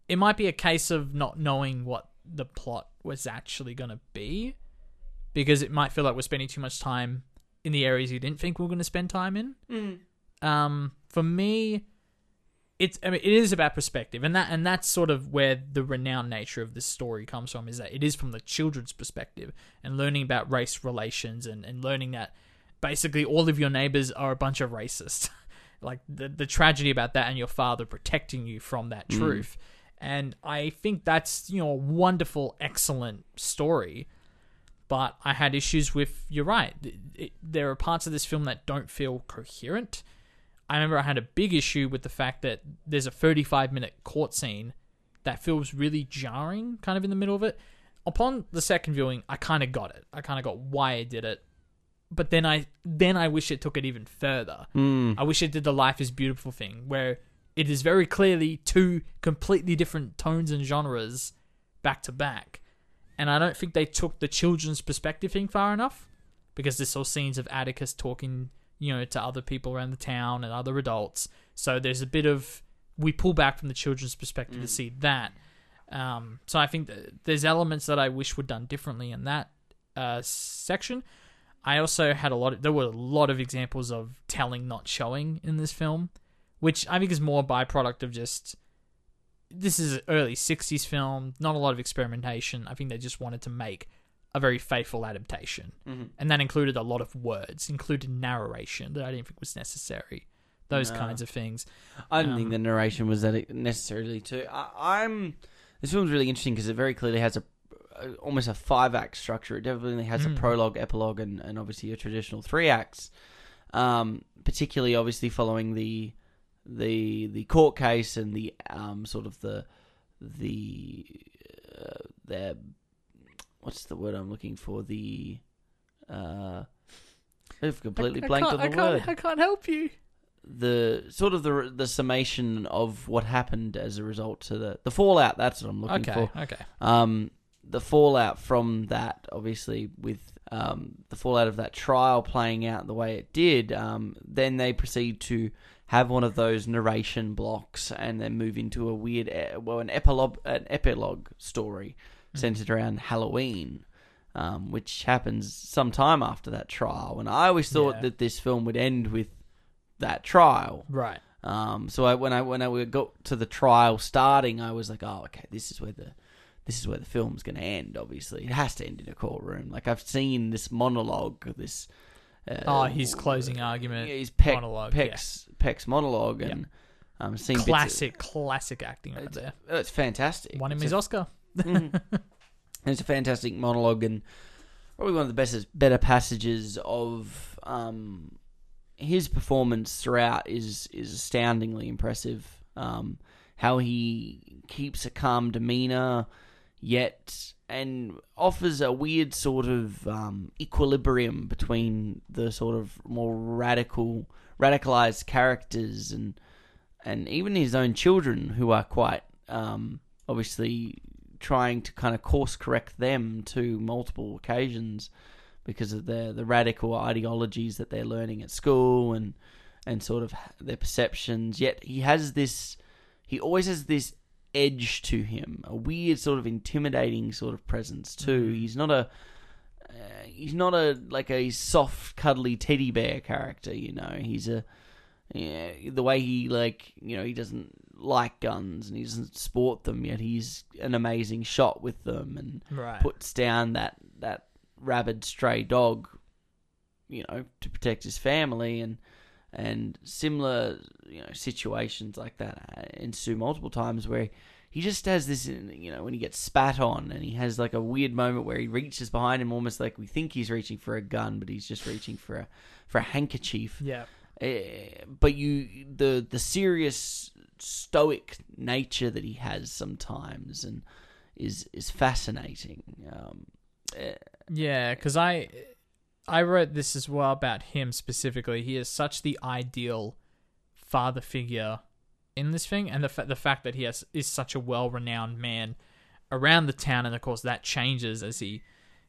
It might be a case of not knowing what the plot was actually going to be, because it might feel like we're spending too much time in the areas you didn't think we were going to spend time in. Um, for me, it's I mean it is about perspective, and that and that's sort of where the renowned nature of this story comes from. Is that it is from the children's perspective and learning about race relations and and learning that basically all of your neighbors are a bunch of racists. like the the tragedy about that and your father protecting you from that mm. truth. And I think that's you know a wonderful, excellent story. but I had issues with. You're right. It, it, there are parts of this film that don't feel coherent. I remember I had a big issue with the fact that there's a 35 minute court scene that feels really jarring, kind of in the middle of it. Upon the second viewing, I kind of got it. I kind of got why I did it, but then I then I wish it took it even further. Hmm. I wish it did the life is beautiful thing, where it is very clearly two completely different tones and genres back to back. And I don't think they took the children's perspective thing far enough because there's all scenes of Atticus talking, you know, to other people around the town and other adults. So there's a bit of we pull back from the children's perspective to see that. Um, so I think that there's elements that I wish were done differently in that uh, section. I also had a lot. Of, there were a lot of examples of telling not showing in this film, which I think is more a byproduct of just this is an early 60s film, not a lot of experimentation. I think they just wanted to make a very faithful adaptation. And that included a lot of words, included narration that I didn't think was necessary. Those No. kinds of things. I didn't think Um, the narration was that necessarily too. I, I'm this film's really interesting because it very clearly has a, a almost a five act structure. It definitely has Mm. a prologue, epilogue, and, and obviously a traditional three acts. Um, particularly, obviously, following the the the court case and the um sort of the the uh, the what's the word I'm looking for the uh I've completely I, I blanked can't, on I the can't, word I can't help you. the sort of the the summation of what happened as a result to the the fallout. That's what I'm looking Okay, for. okay. Um, the fallout from that, obviously, with um, the fallout of that trial playing out the way it did. Um, then they proceed to have one of those narration blocks, and then move into a weird, well, an epilogue, an epilogue story centered around Halloween. Um, which happens sometime after that trial, and I always thought Yeah. that this film would end with that trial. Right. Um, so I, when I when I got to the trial starting, I was like, oh, okay, this is where the this is where the film's going to end. Obviously, it has to end in a courtroom. Like I've seen this monologue, this uh, Oh, his closing argument. yeah, his Peck, monologue, Peck's Peck's monologue, and um, seen bits of- classic, classic acting right there. it's fantastic. Won him It's his a- Oscar. Mhm. And it's a fantastic monologue and probably one of the best, better passages of um, his performance throughout is is astoundingly impressive. Um, how he keeps a calm demeanor, yet and offers a weird sort of um, equilibrium between the sort of more radical, radicalized characters and and even his own children, who are quite um, obviously trying to kind of course correct them to multiple occasions because of the the radical ideologies that they're learning at school and and sort of their perceptions. Yet he has this, he always has this edge to him, a weird sort of intimidating sort of presence too. He's not a uh, he's not a like a soft cuddly teddy bear character, you know. He's a yeah, the way he like you know he doesn't like guns and he doesn't sport them yet he's an amazing shot with them and Right. puts down that that rabid stray dog you know to protect his family and and similar you know situations like that uh, ensue multiple times where he just has this you know when he gets spat on and he has like a weird moment where he reaches behind him almost like we think he's reaching for a gun but he's just reaching for a for a handkerchief yeah. Uh, but you the the serious stoic nature that he has sometimes and is is fascinating um uh, Yeah, because I I wrote this as well about him specifically. He is such the ideal father figure in this thing, and the fa- the fact that he has is such a well renowned man around the town, and of course that changes as he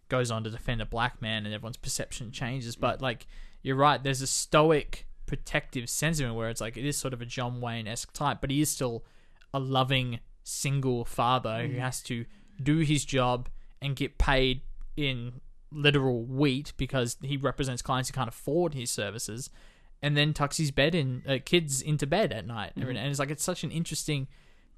goes on to defend a black man, and everyone's perception changes. But like you're right, there's a stoic, protective sentiment where it's like it is sort of a John Wayne esque type, but he is still a loving single father who has to do his job and get paid in literal wheat because he represents clients who can't afford his services, and then tucks his bed in uh, kids into bed at night. And it's like it's such an interesting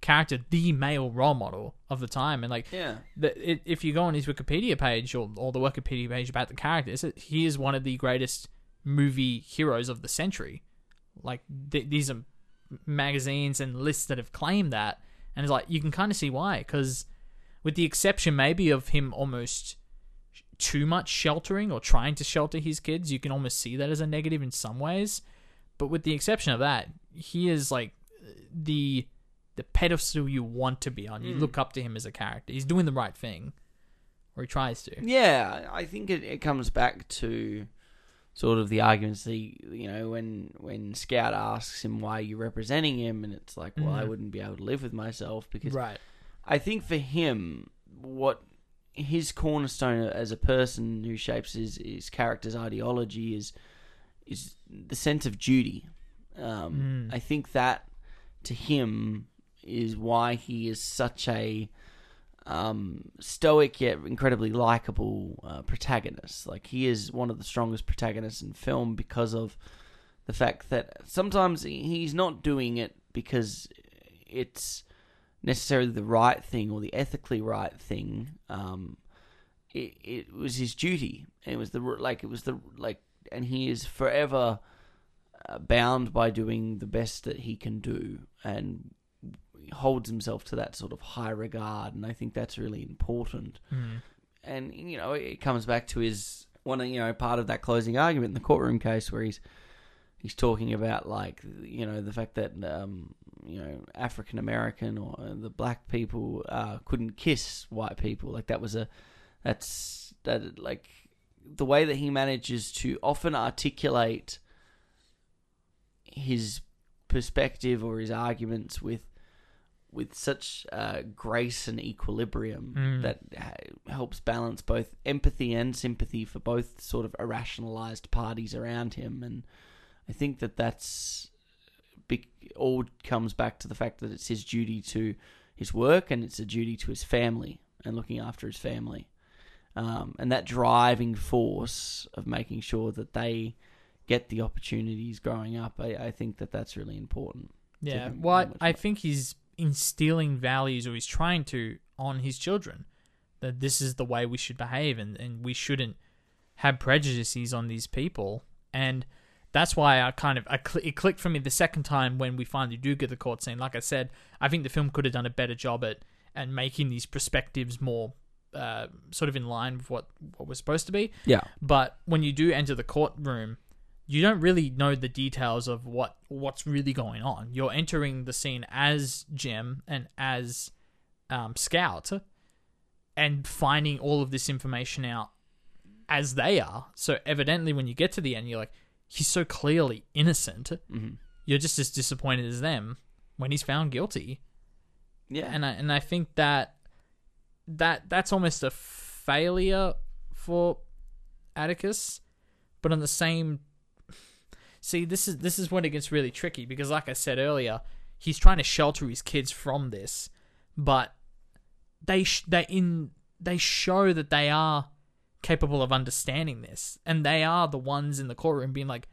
character, the male role model of the time, and like yeah. the, it, if you go on his Wikipedia page or, or the Wikipedia page about the character, he is one of the greatest movie heroes of the century. Like th- these are magazines and lists that have claimed that, and it's like you can kind of see why, because with the exception maybe of him almost too much sheltering or trying to shelter his kids. You can almost see that as a negative in some ways. But with the exception of that, he is like the the pedestal you want to be on. You hmm. look up to him as a character. He's doing the right thing, or he tries to. Yeah, I think it, it comes back to sort of the arguments that he, you know when when Scout asks him why you're representing him, and it's like, well, I Mhm. wouldn't be able to live with myself because Right. I think for him, what his cornerstone as a person who shapes his, his character's ideology is is the sense of duty. Um, Mm. I think that to him is why he is such a um, stoic yet incredibly likable uh, protagonist. Like he is one of the strongest protagonists in film because of the fact that sometimes he's not doing it because it's necessarily the right thing or the ethically right thing. Um, it, it was his duty. It was the like it was the like, and he is forever uh, bound by doing the best that he can do, and holds himself to that sort of high regard. And I think that's really important Mm. and you know it comes back to his one you know part of that closing argument in the courtroom case where he's he's talking about like you know the fact that um you know African American or the black people uh couldn't kiss white people like that was a that's that like the way that he manages to often articulate his perspective or his arguments with with such uh, grace and equilibrium Mm. that ha- helps balance both empathy and sympathy for both sort of irrationalized parties around him and i think that that's big, all comes back to the fact that it's his duty to his work and it's a duty to his family and looking after his family um, and that driving force of making sure that they get the opportunities growing up I, I think that that's really important Yeah. him Well, much I think he's instilling values, or he's trying to, on his children. That this is the way we should behave, and, and we shouldn't have prejudices on these people. And that's why I kind of I cl- it clicked for me the second time when we finally do get the court scene. Like I said, I think the film could have done a better job at at making these perspectives more uh, sort of in line with what what was supposed to be. yeah But when you do enter the courtroom, you don't really know the details of what what's really going on. You're entering the scene as Jim and as um, Scout, and finding all of this information out as they are. So evidently, when you get to the end, you're like, he's so clearly innocent. hmm You're just as disappointed as them when he's found guilty yeah and I and I think that that that's almost a failure for Atticus, but on the same see this is this is when it gets really tricky because like I said earlier, he's trying to shelter his kids from this, but they sh- they in they show that they are capable of understanding this, and they are the ones in the courtroom being like,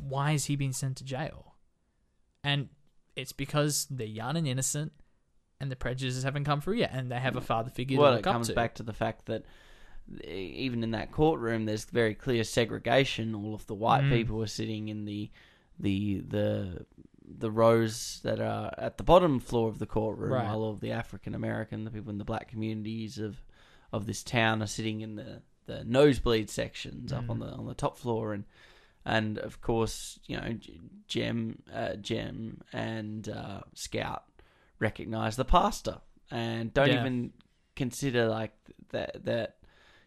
"Why is he being sent to jail?" And it's because they're young and innocent, and the prejudices haven't come through yet, and they have a father figure well, to it look up comes to. back to the fact that even in that courtroom, there's very clear segregation. All of the white Mm. people are sitting in the the the the rows that are at the bottom floor of the courtroom, Right. while all of the African American, the people in the black communities of of this town, are sitting in the the nosebleed sections up on Mm. the on the top floor, and and of course, you know, Jem, uh, Jem, and uh, Scout recognize the pastor and don't Yeah. even consider like that that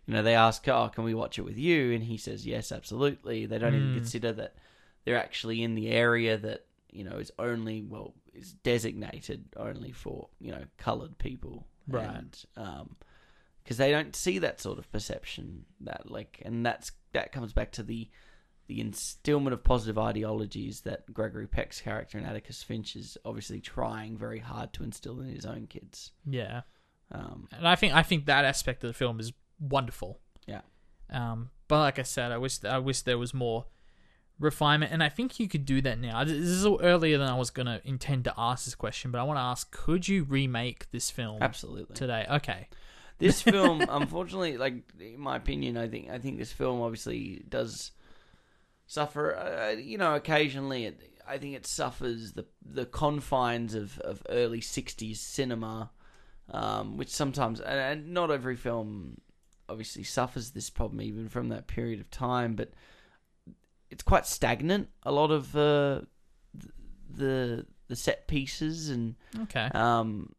you know they ask oh can we watch it with you and he says yes absolutely they don't even Mm. consider that they're actually in the area that you know is only well is designated only for you know colored people Right. and um because they don't see that sort of perception that like and that's that comes back to the the instillment of positive ideologies that Gregory Peck's character and Atticus Finch is obviously trying very hard to instill in his own kids. yeah, Um, and I think I think that aspect of the film is wonderful. Yeah. Um, but like I said, I wish I wish there was more refinement, and I think you could do that now. This is earlier than I was gonna intend to ask this question, but I want to ask: Could you remake this film absolutely. today? Okay. this film, unfortunately, like in my opinion, I think I think this film obviously does suffer. Uh, you know, occasionally, it, I think it suffers the the confines of, of early '60s cinema, um, which sometimes and, and not every film obviously suffers this problem even from that period of time, but it's quite stagnant. A lot of uh, th- the the set pieces and Okay. um,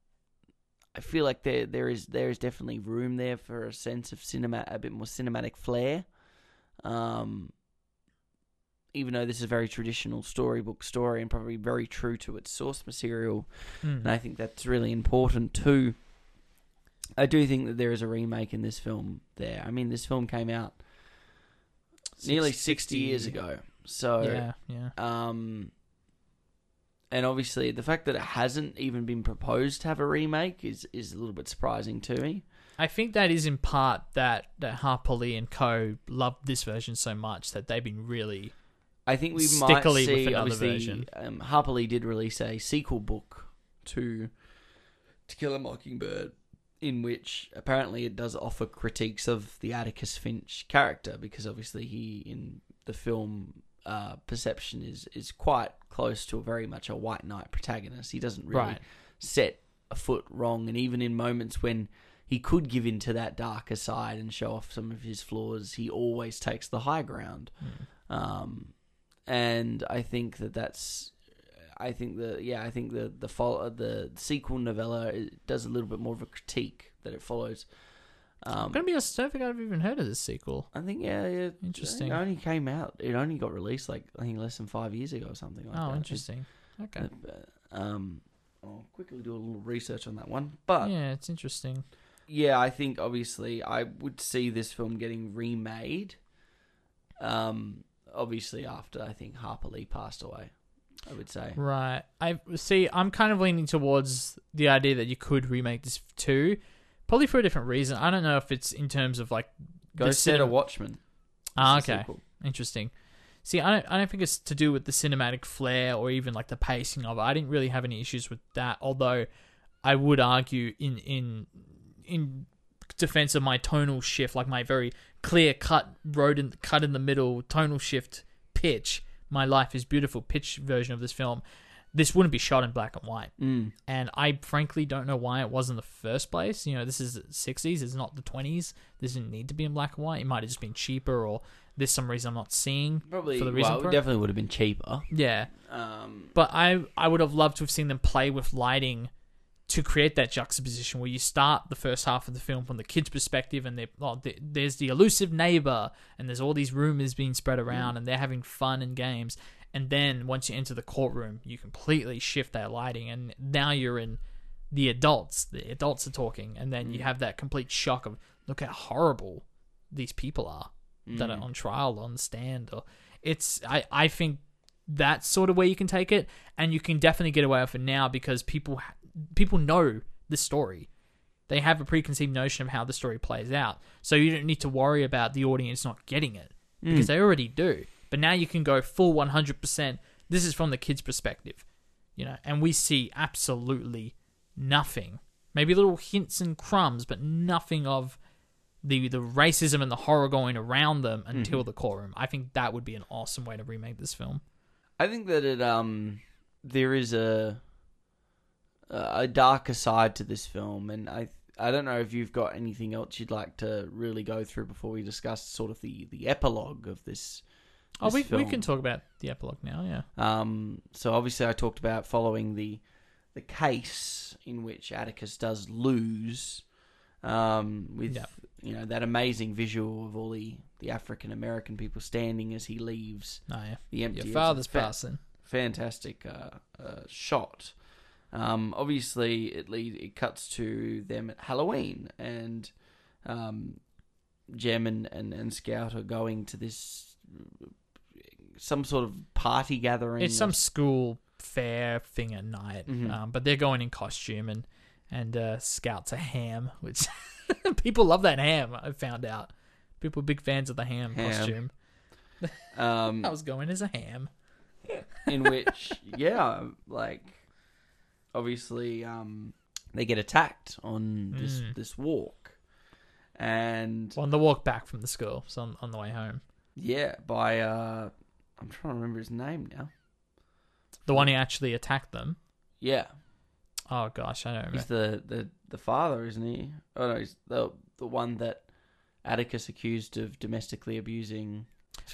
I feel like there there is there is definitely room there for a sense of cinema, a bit more cinematic flair. Um, even though this is a very traditional storybook story and probably very true to its source material, Mm. and I think that's really important too. I do think that there is a remake in this film. There, I mean, this film came out nearly 60 years ago, so Yeah, yeah. um, and obviously the fact that it hasn't even been proposed to have a remake is is a little bit surprising to me. I think that is in part that that Harper Lee and Co. loved this version so much that they've been really I think we might Stickily with see another obviously version. um, Harper Lee did release a sequel book to To Kill a Mockingbird, in which apparently it does offer critiques of the Atticus Finch character because obviously he in the film uh, perception is is quite close to a very much a white knight protagonist. He doesn't really Right. set a foot wrong, and even in moments when he could give in to that darker side and show off some of his flaws, he always takes the high ground. Um, and I think that that's, I think the yeah, I think the the follow, the sequel novella it does a little bit more of a critique that it follows. I'm Um, gonna be honest, I don't think I've even heard of this sequel. I think yeah, yeah, Interesting. It only came out. It only got released like I think less than five years ago or something like that. Oh, interesting. Okay. Uh, Um, I'll quickly do a little research on that one, but yeah, it's interesting. yeah, I think obviously I would see this film getting remade. Um, obviously after I think Harper Lee passed away, I would say. Right. I see. I'm kind of leaning towards the idea that you could remake this too, probably for a different reason. I don't know if it's in terms of like Go set a cinem- Watchman. Ah, okay. Interesting. See, I don't, I don't think it's to do with the cinematic flair or even like the pacing of it. I didn't really have any issues with that. Although, I would argue in in in defense of my tonal shift, like my very clear cut road in cut in the middle tonal shift pitch. My life is beautiful pitch version of this film. This wouldn't be shot in black and white, Mm. and I frankly don't know why it was in the first place. You know, this is the 60s, it's not the 20s. This didn't need to be in black and white. It might have just been cheaper, or there's some reason I'm not seeing. Probably. For the reason well, it it? definitely would have been cheaper. Yeah, Um, but I I would have loved to have seen them play with lighting to create that juxtaposition where you start the first half of the film from the kid's perspective and oh, th- there's the elusive neighbor and there's all these rumors being spread around and they're having fun and games. And then once you enter the courtroom you completely shift that lighting and now you're in the adults. The adults are talking and then you mm. have that complete shock of look how horrible these people are that are mm. on trial on the stand. Or it's I, I think that's sort of where you can take it. And you can definitely get away with it now because people people know the story. They have a preconceived notion of how the story plays out. So you don't need to worry about the audience not getting it because they already do. But now you can go full 100% this is from the kid's perspective you know and we see absolutely nothing. Maybe little hints and crumbs but nothing of the the racism and the horror going around them until the courtroom i think that would be an awesome way to remake this film. I think that it um there is a a darker side to this film, and I I don't know if you've got anything else you'd like to really go through before we discuss sort of the the epilogue of this. Oh, this we, we film. can talk about the epilogue now, yeah. Um, so obviously, I talked about following the the case in which Atticus does lose, um, with Yeah. you know that amazing visual of all the the African American people standing as he leaves No, yeah. the empty. Your father's fa- passing. fantastic uh, uh, shot. Um, obviously, it lead, it cuts to them at Halloween, and um, Jem and, and, and Scout are going to this some sort of party gathering. It's some school fair thing at night, Mhm. um, but they're going in costume and and uh, Scout's a ham, which people love that ham. I found out people are big fans of the ham, Ham. costume. um, I was going as a ham. in which yeah, like obviously um, they get attacked on this Mm. this walk, and on the walk back from the school, so on, on the way home, yeah, by uh, I'm trying to remember his name now. the one who actually attacked them. Yeah, Oh gosh, I don't remember. He's the, the, the father, isn't he? Oh no, he's the the one that Atticus accused of domestically abusing.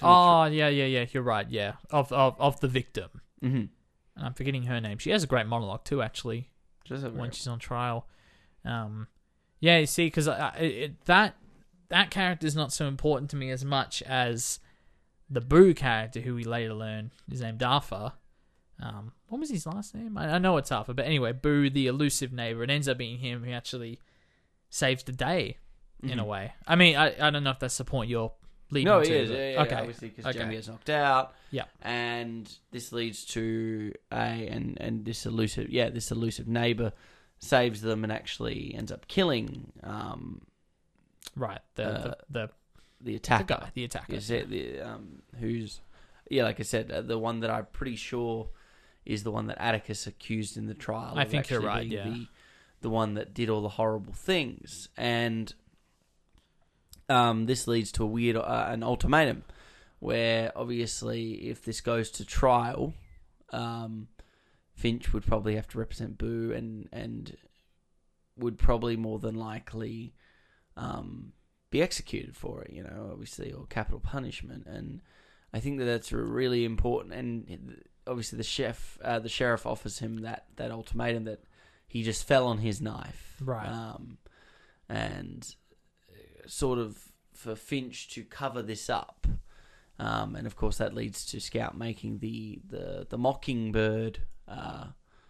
Oh yeah, yeah, yeah. You're right. Yeah, of of of the victim. hmm And I'm forgetting her name. She has a great monologue too, actually, Just when she's on trial. Um, yeah, you see, because that that character is not so important to me as much as the Boo character, who we later learn is named Arthur. Um, what was his last name? I, I know it's Arthur, but anyway, Boo, the elusive neighbor. It ends up being him who actually saves the day in a Mhm. way. I mean, I, I don't know if that's the point you're leading No, to. is. but- Yeah, yeah, okay. Obviously, because Okay. Jamie gets knocked out. Yeah. And this leads to a and and this elusive yeah this elusive neighbor saves them and actually ends up killing um Right. The Uh, the, the, the the attacker. guy, the attacker. Is it the um who's yeah like I said uh, the one that I'm pretty sure is the one that Atticus accused in the trial. I of think you're right, yeah. The, the one that did all the horrible things and um this leads to a weird uh, an ultimatum where obviously if this goes to trial um Finch would probably have to represent Boo and and would probably more than likely um, be executed for it, you know, obviously, or capital punishment. And I think that that's really important. And obviously, the chef, uh, the sheriff offers him that that ultimatum that he just fell on his knife, Right. Um, and sort of for Finch to cover this up. Um, and of course, that leads to Scout making the the the mockingbird uh,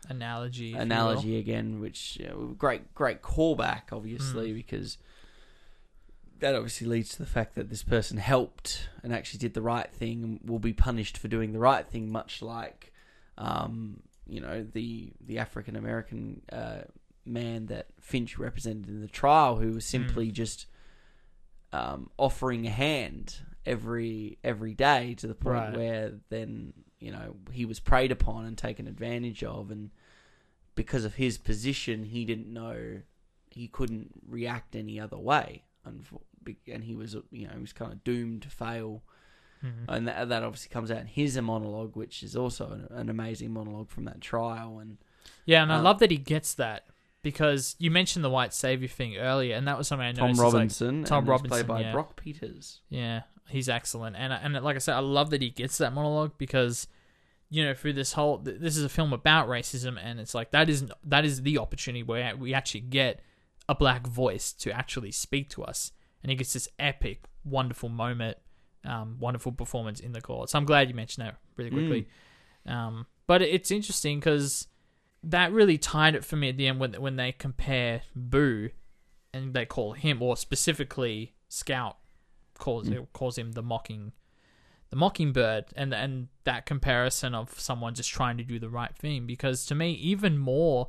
analogy. if you will. analogy again, which great great callback, obviously, Mm. because that obviously leads to the fact that this person helped and actually did the right thing and will be punished for doing the right thing, much like um, you know the the African American uh, man that Finch represented in the trial, who was simply just um, offering a hand every every day to the point Right. where then you know he was preyed upon and taken advantage of, and because of his position, he didn't know he couldn't react any other way, be- and he was you know he was kind of doomed to fail, Mhm. and that, that obviously comes out in his monologue, which is also an, an amazing monologue from that trial, and Yeah, and I Um, love that he gets that because you mentioned the white savior thing earlier, and that was something I Tom noticed. is, like, Robinson, Tom Robinson, played by yeah. Brock Peters. Yeah, he's excellent, and and like I said, I love that he gets that monologue because you know through this whole this is a film about racism, and it's like that is that is the opportunity where we actually get a black voice to actually speak to us, and he gets this epic, wonderful moment, um, wonderful performance in the court. So I'm glad you mentioned that really quickly. Um, but it's interesting because that really tied it for me at the end when when they compare Boo and they call him, or specifically Scout calls mm. calls him the mocking, the mockingbird, and and that comparison of someone just trying to do the right thing. Because to me, even more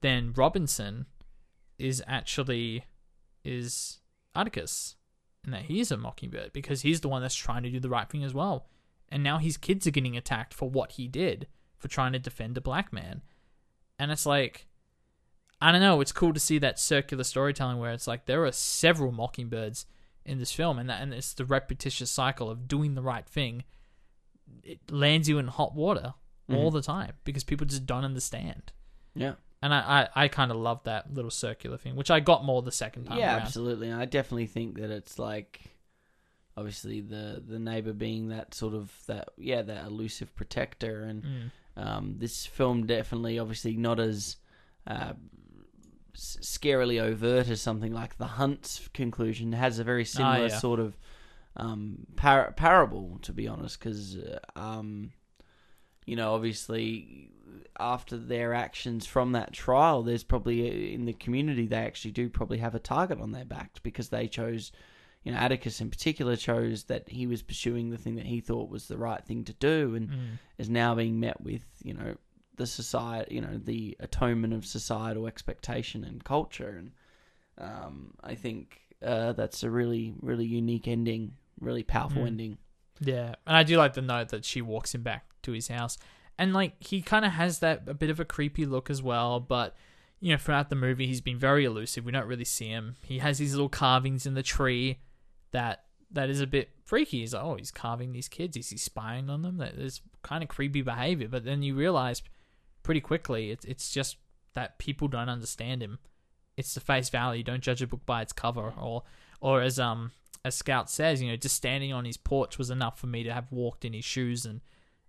than Robinson is actually is Atticus, and that he's a mockingbird because he's the one that's trying to do the right thing as well. And now his kids are getting attacked for what he did for trying to defend a black man, and it's like. I don't know. It's cool to see that circular storytelling where it's like there are several mockingbirds in this film, and that, and it's the repetitious cycle of doing the right thing. It lands you in hot water all Mhm. the time because people just don't understand. Yeah, And I, I, I kind of love that little circular thing, which I got more the second time yeah, around. absolutely. And I definitely think that it's like, obviously the the neighbor being that sort of that yeah that elusive protector, and Mm. Um, this film definitely obviously not as uh, scarily overt as something like The Hunt's conclusion has a very similar Ah, yeah. sort of um, par- parable, to be honest, because uh, um, you know obviously after their actions from that trial, there's probably uh, in the community they actually do probably have a target on their back because they chose. You know, Atticus in particular chose that he was pursuing the thing that he thought was the right thing to do, and Mm. is now being met with you know the society you know the atonement of societal expectation and culture and um, I think uh, that's a really really unique ending really powerful Mm. ending Yeah, and I do like the note that she walks him back to his house, and like he kind of has that a bit of a creepy look as well. But you know, throughout the movie, he's been very elusive. We don't really see him. He has these little carvings in the tree that that is a bit freaky. He's like, oh, he's carving these kids. Is he spying on them? That is kind of creepy behavior. But then you realize pretty quickly it's it's just that people don't understand him it's the face value. Don't judge a book by its cover, or or as um as Scout says, you know, just standing on his porch was enough for me to have walked in his shoes and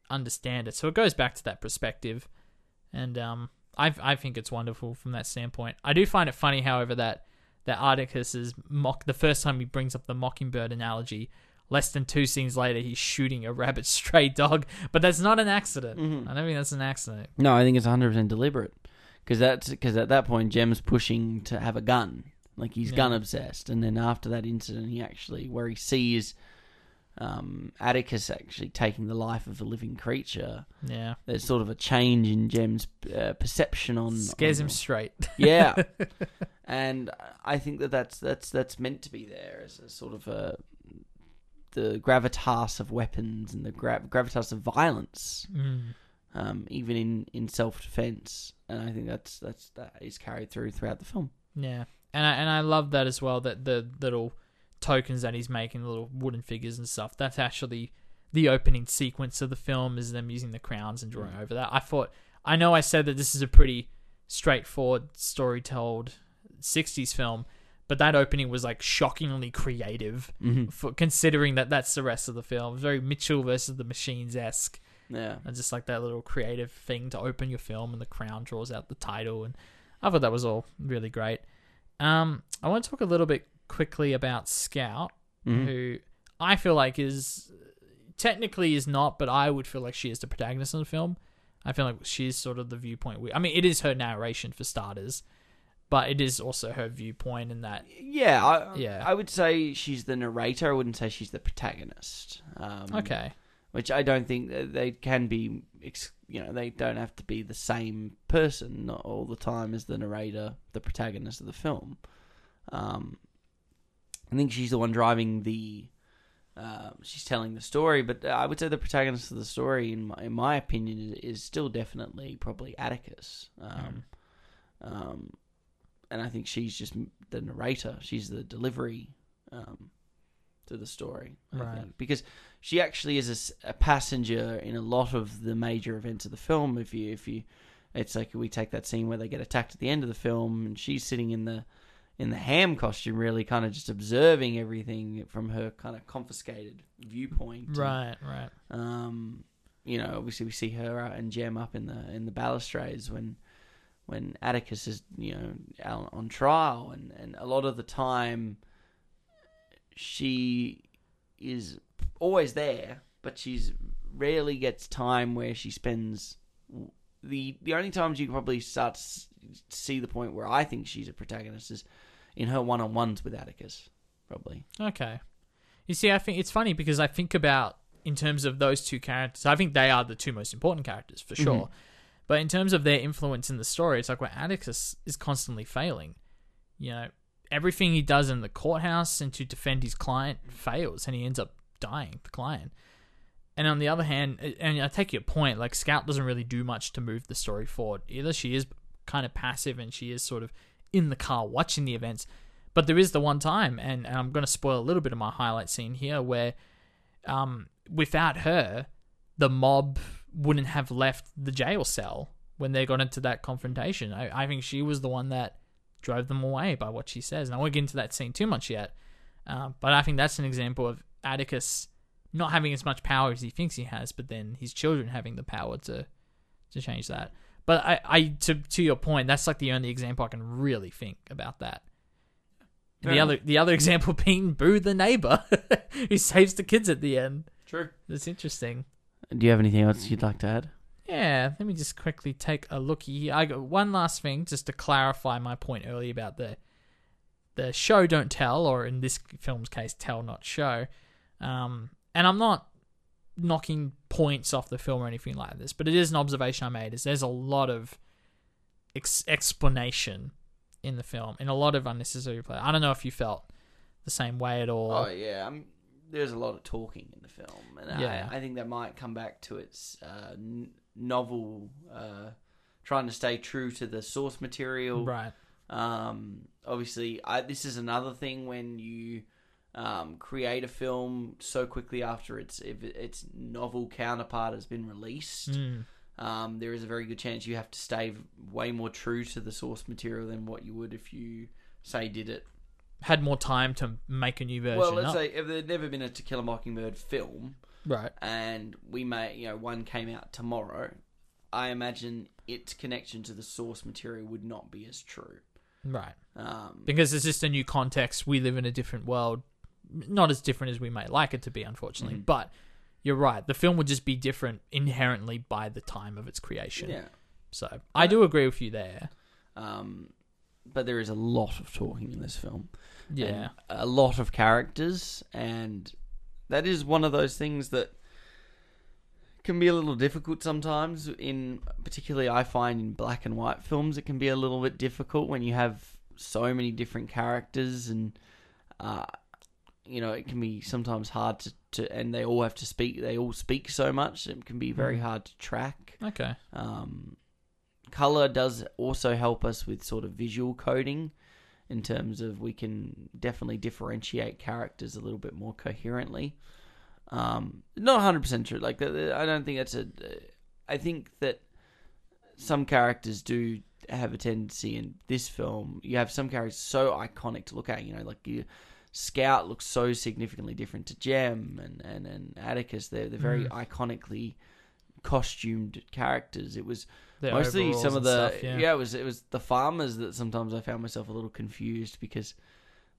understand it. So it goes back to that perspective, and um, I I think it's wonderful from that standpoint. I do find it funny, however, that that Atticus is mock the first time he brings up the mockingbird analogy. Less than two scenes later, he's shooting a rabbit stray dog, but that's not an accident. Mm-hmm. I don't think that's an accident. No, I think it's 100% deliberate. Because that's because at that point, Jem's pushing to have a gun. Like he's Yeah. gun obsessed. And then after that incident, he actually, where he sees um, Atticus actually taking the life of a living creature, Yeah, there's sort of a change in Jem's uh, perception on. scares on- him straight. Yeah, and I think that that's that's that's meant to be there as a sort of a the gravitas of weapons and the gra- gravitas of violence, Mm. um, even in, in self defense. And I think that's that's that is carried through throughout the film. Yeah, and I, and I love that as well. That the little tokens that he's making, little wooden figures and stuff. That's actually the opening sequence of the film is them using the crowns and drawing over that. I thought I know I said that this is a pretty straightforward story told '60s film, but that opening was like shockingly creative Mm-hmm. for considering that that's the rest of the film. Very Mitchell versus the Machines esque. Yeah, And just like that little creative thing to open your film, and the crown draws out the title, and I thought that was all really great. Um, I want to talk a little bit quickly about Scout, Mhm. who I feel like is technically is not, but I would feel like she is the protagonist of the film. I feel like she's sort of the viewpoint. We, I mean, it is her narration for starters, but it is also her viewpoint in that. yeah, I, Yeah. I would say she's the narrator. I wouldn't say she's the protagonist. Um, Okay, which I don't think they can be. You know, they don't have to be the same person not all the time as the narrator, the protagonist of the film. Um, I think she's the one driving the. Um, she's telling the story, but I would say the protagonist of the story, in my, in my opinion, is, is still definitely probably Atticus. Um, um, and I think she's just the narrator. She's the delivery um, to the story. I Right. think. Because she actually is a passenger in a lot of the major events of the film. If you, if you, it's like we take that scene where they get attacked at the end of the film, and she's sitting in the in the ham costume, really kind of just observing everything from her kind of confiscated viewpoint. Right, right. um, you know, obviously we see her and Jem up in the in the balustrades when when Atticus is you know out on trial, and and a lot of the time she is always there, but she's rarely gets time where she spends the the only times you probably start to see the point where I think she's a protagonist is in her one on ones with Atticus, probably. Okay. You see, I think it's funny because I think about in terms of those two characters. I think they are the two most important characters for mm-hmm. sure. But in terms of their influence in the story, it's like where Atticus is constantly failing. You know, everything he does in the courthouse and to defend his client fails, and he ends up dying. The client. And on the other hand, and I take your point, like Scout doesn't really do much to move the story forward either. She is kind of passive and she is sort of in the car watching the events. But there is the one time, and, and I'm going to spoil a little bit of my highlight scene here, where um, without her, the mob wouldn't have left the jail cell when they got into that confrontation. I, I think she was the one that drove them away by what she says. And I won't get into that scene too much yet, uh, but I think that's an example of Atticus not having as much power as he thinks he has, but then his children having the power to to change that. But I, I to to your point, that's like the only example I can really think about that. Fair the enough. other the other example being Boo the neighbor, who saves the kids at the end. True. That's interesting. Do you have anything else you'd like to add? Yeah, let me just quickly take a look here. I got one last thing just to clarify my point earlier about the the show don't tell, or in this film's case, tell not show. Um, and I'm not knocking points off the film or anything like this, but it is an observation I made. Is there's a lot of ex- explanation in the film and a lot of unnecessary play. I don't know if you felt the same way at all. Oh yeah, um, there's a lot of talking in the film, and Yeah. I, I think that might come back to its uh, n- novel, uh, trying to stay true to the source material. Right. Um, obviously, I, this is another thing when you um, create a film so quickly after its if its novel counterpart has been released. Mm. um, there is a very good chance you have to stay way more true to the source material than what you would if you say did it. Had more time to make a new version. Well, let's up. say if there'd never been a To Kill a Mockingbird film, right. and we may, you know, one came out tomorrow, I imagine its connection to the source material would not be as true. Right. Um, Because it's just a new context. We live in a different world. Not as different as we may like it to be, unfortunately. Mm-hmm. But you're right. The film would just be different inherently by the time of its creation. yeah. So I do agree with you there. Um, but there is a lot of talking in this film. Yeah. a lot of characters, and that is one of those things that can be a little difficult sometimes. In particularly, I find in black and white films, it can be a little bit difficult when you have so many different characters, and uh, you know, it can be sometimes hard to, to, and they all have to speak. They all speak so much, it can be very Mm. hard to track. Okay. Um, color does also help us with sort of visual coding in terms of we can definitely differentiate characters a little bit more coherently. Um, not 100% true. Like, uh, I don't think that's a. I think that some characters do have a tendency in this film. You have some characters so iconic to look at, you know, like you, Scout looks so significantly different to Jem and, and, and Atticus. They're, they're very Mm. iconically costumed characters. It was mostly some of the stuff, yeah. yeah. it was it was the farmers that sometimes I found myself a little confused because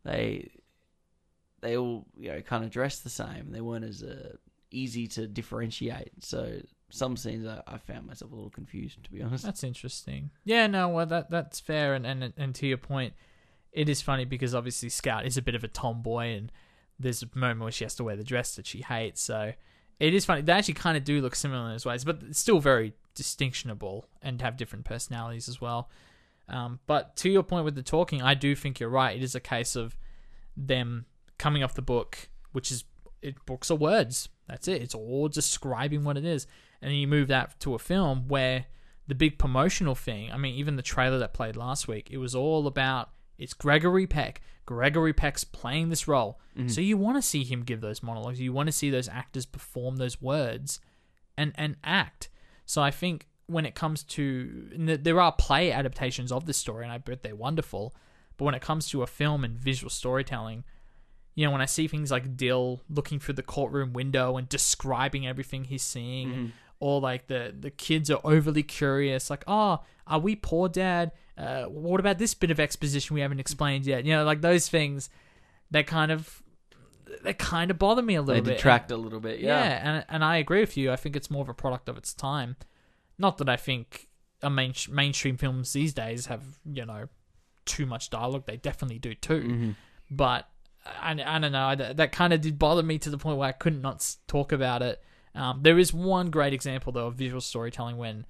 they they all you know kind of dressed the same. They weren't as uh, easy to differentiate. So some scenes I, I found myself a little confused to be honest. That's interesting. Yeah, no, well that that's fair and, and and to your point, it is funny because obviously Scout is a bit of a tomboy and there's a moment where she has to wear the dress that she hates, so it is funny. They actually kind of do look similar in those ways, but it's still very distinctionable and have different personalities as well. Um, but to your point with the talking, I do think you're right. It is a case of them coming off the book, which is it books are words. That's it. It's all describing what it is. And you move that to a film where the big promotional thing, I mean, even the trailer that played last week, it was all about it's Gregory Peck. Gregory Peck's playing this role. Mm-hmm. So you want to see him give those monologues. You want to see those actors perform those words and, and act. So I think when it comes to there are play adaptations of this story, and I bet they're wonderful. But when it comes to a film and visual storytelling, you know, when I see things like Dill looking through the courtroom window and describing everything he's seeing, mm-hmm. or like the the kids are overly curious, like, oh, are we poor, Dad? Uh, what about this bit of exposition we haven't explained yet? You know, like those things that kind of they kind of bother me a They little bit. detract a little bit. Yeah. and and I agree with you. I think it's more of a product of its time. Not that I think a main mainstream films these days have you know too much dialogue. They definitely do too. Mm-hmm. But I, I don't know. That, that kind of did bother me to the point where I couldn't not talk about it. Um, there is one great example though of visual storytelling when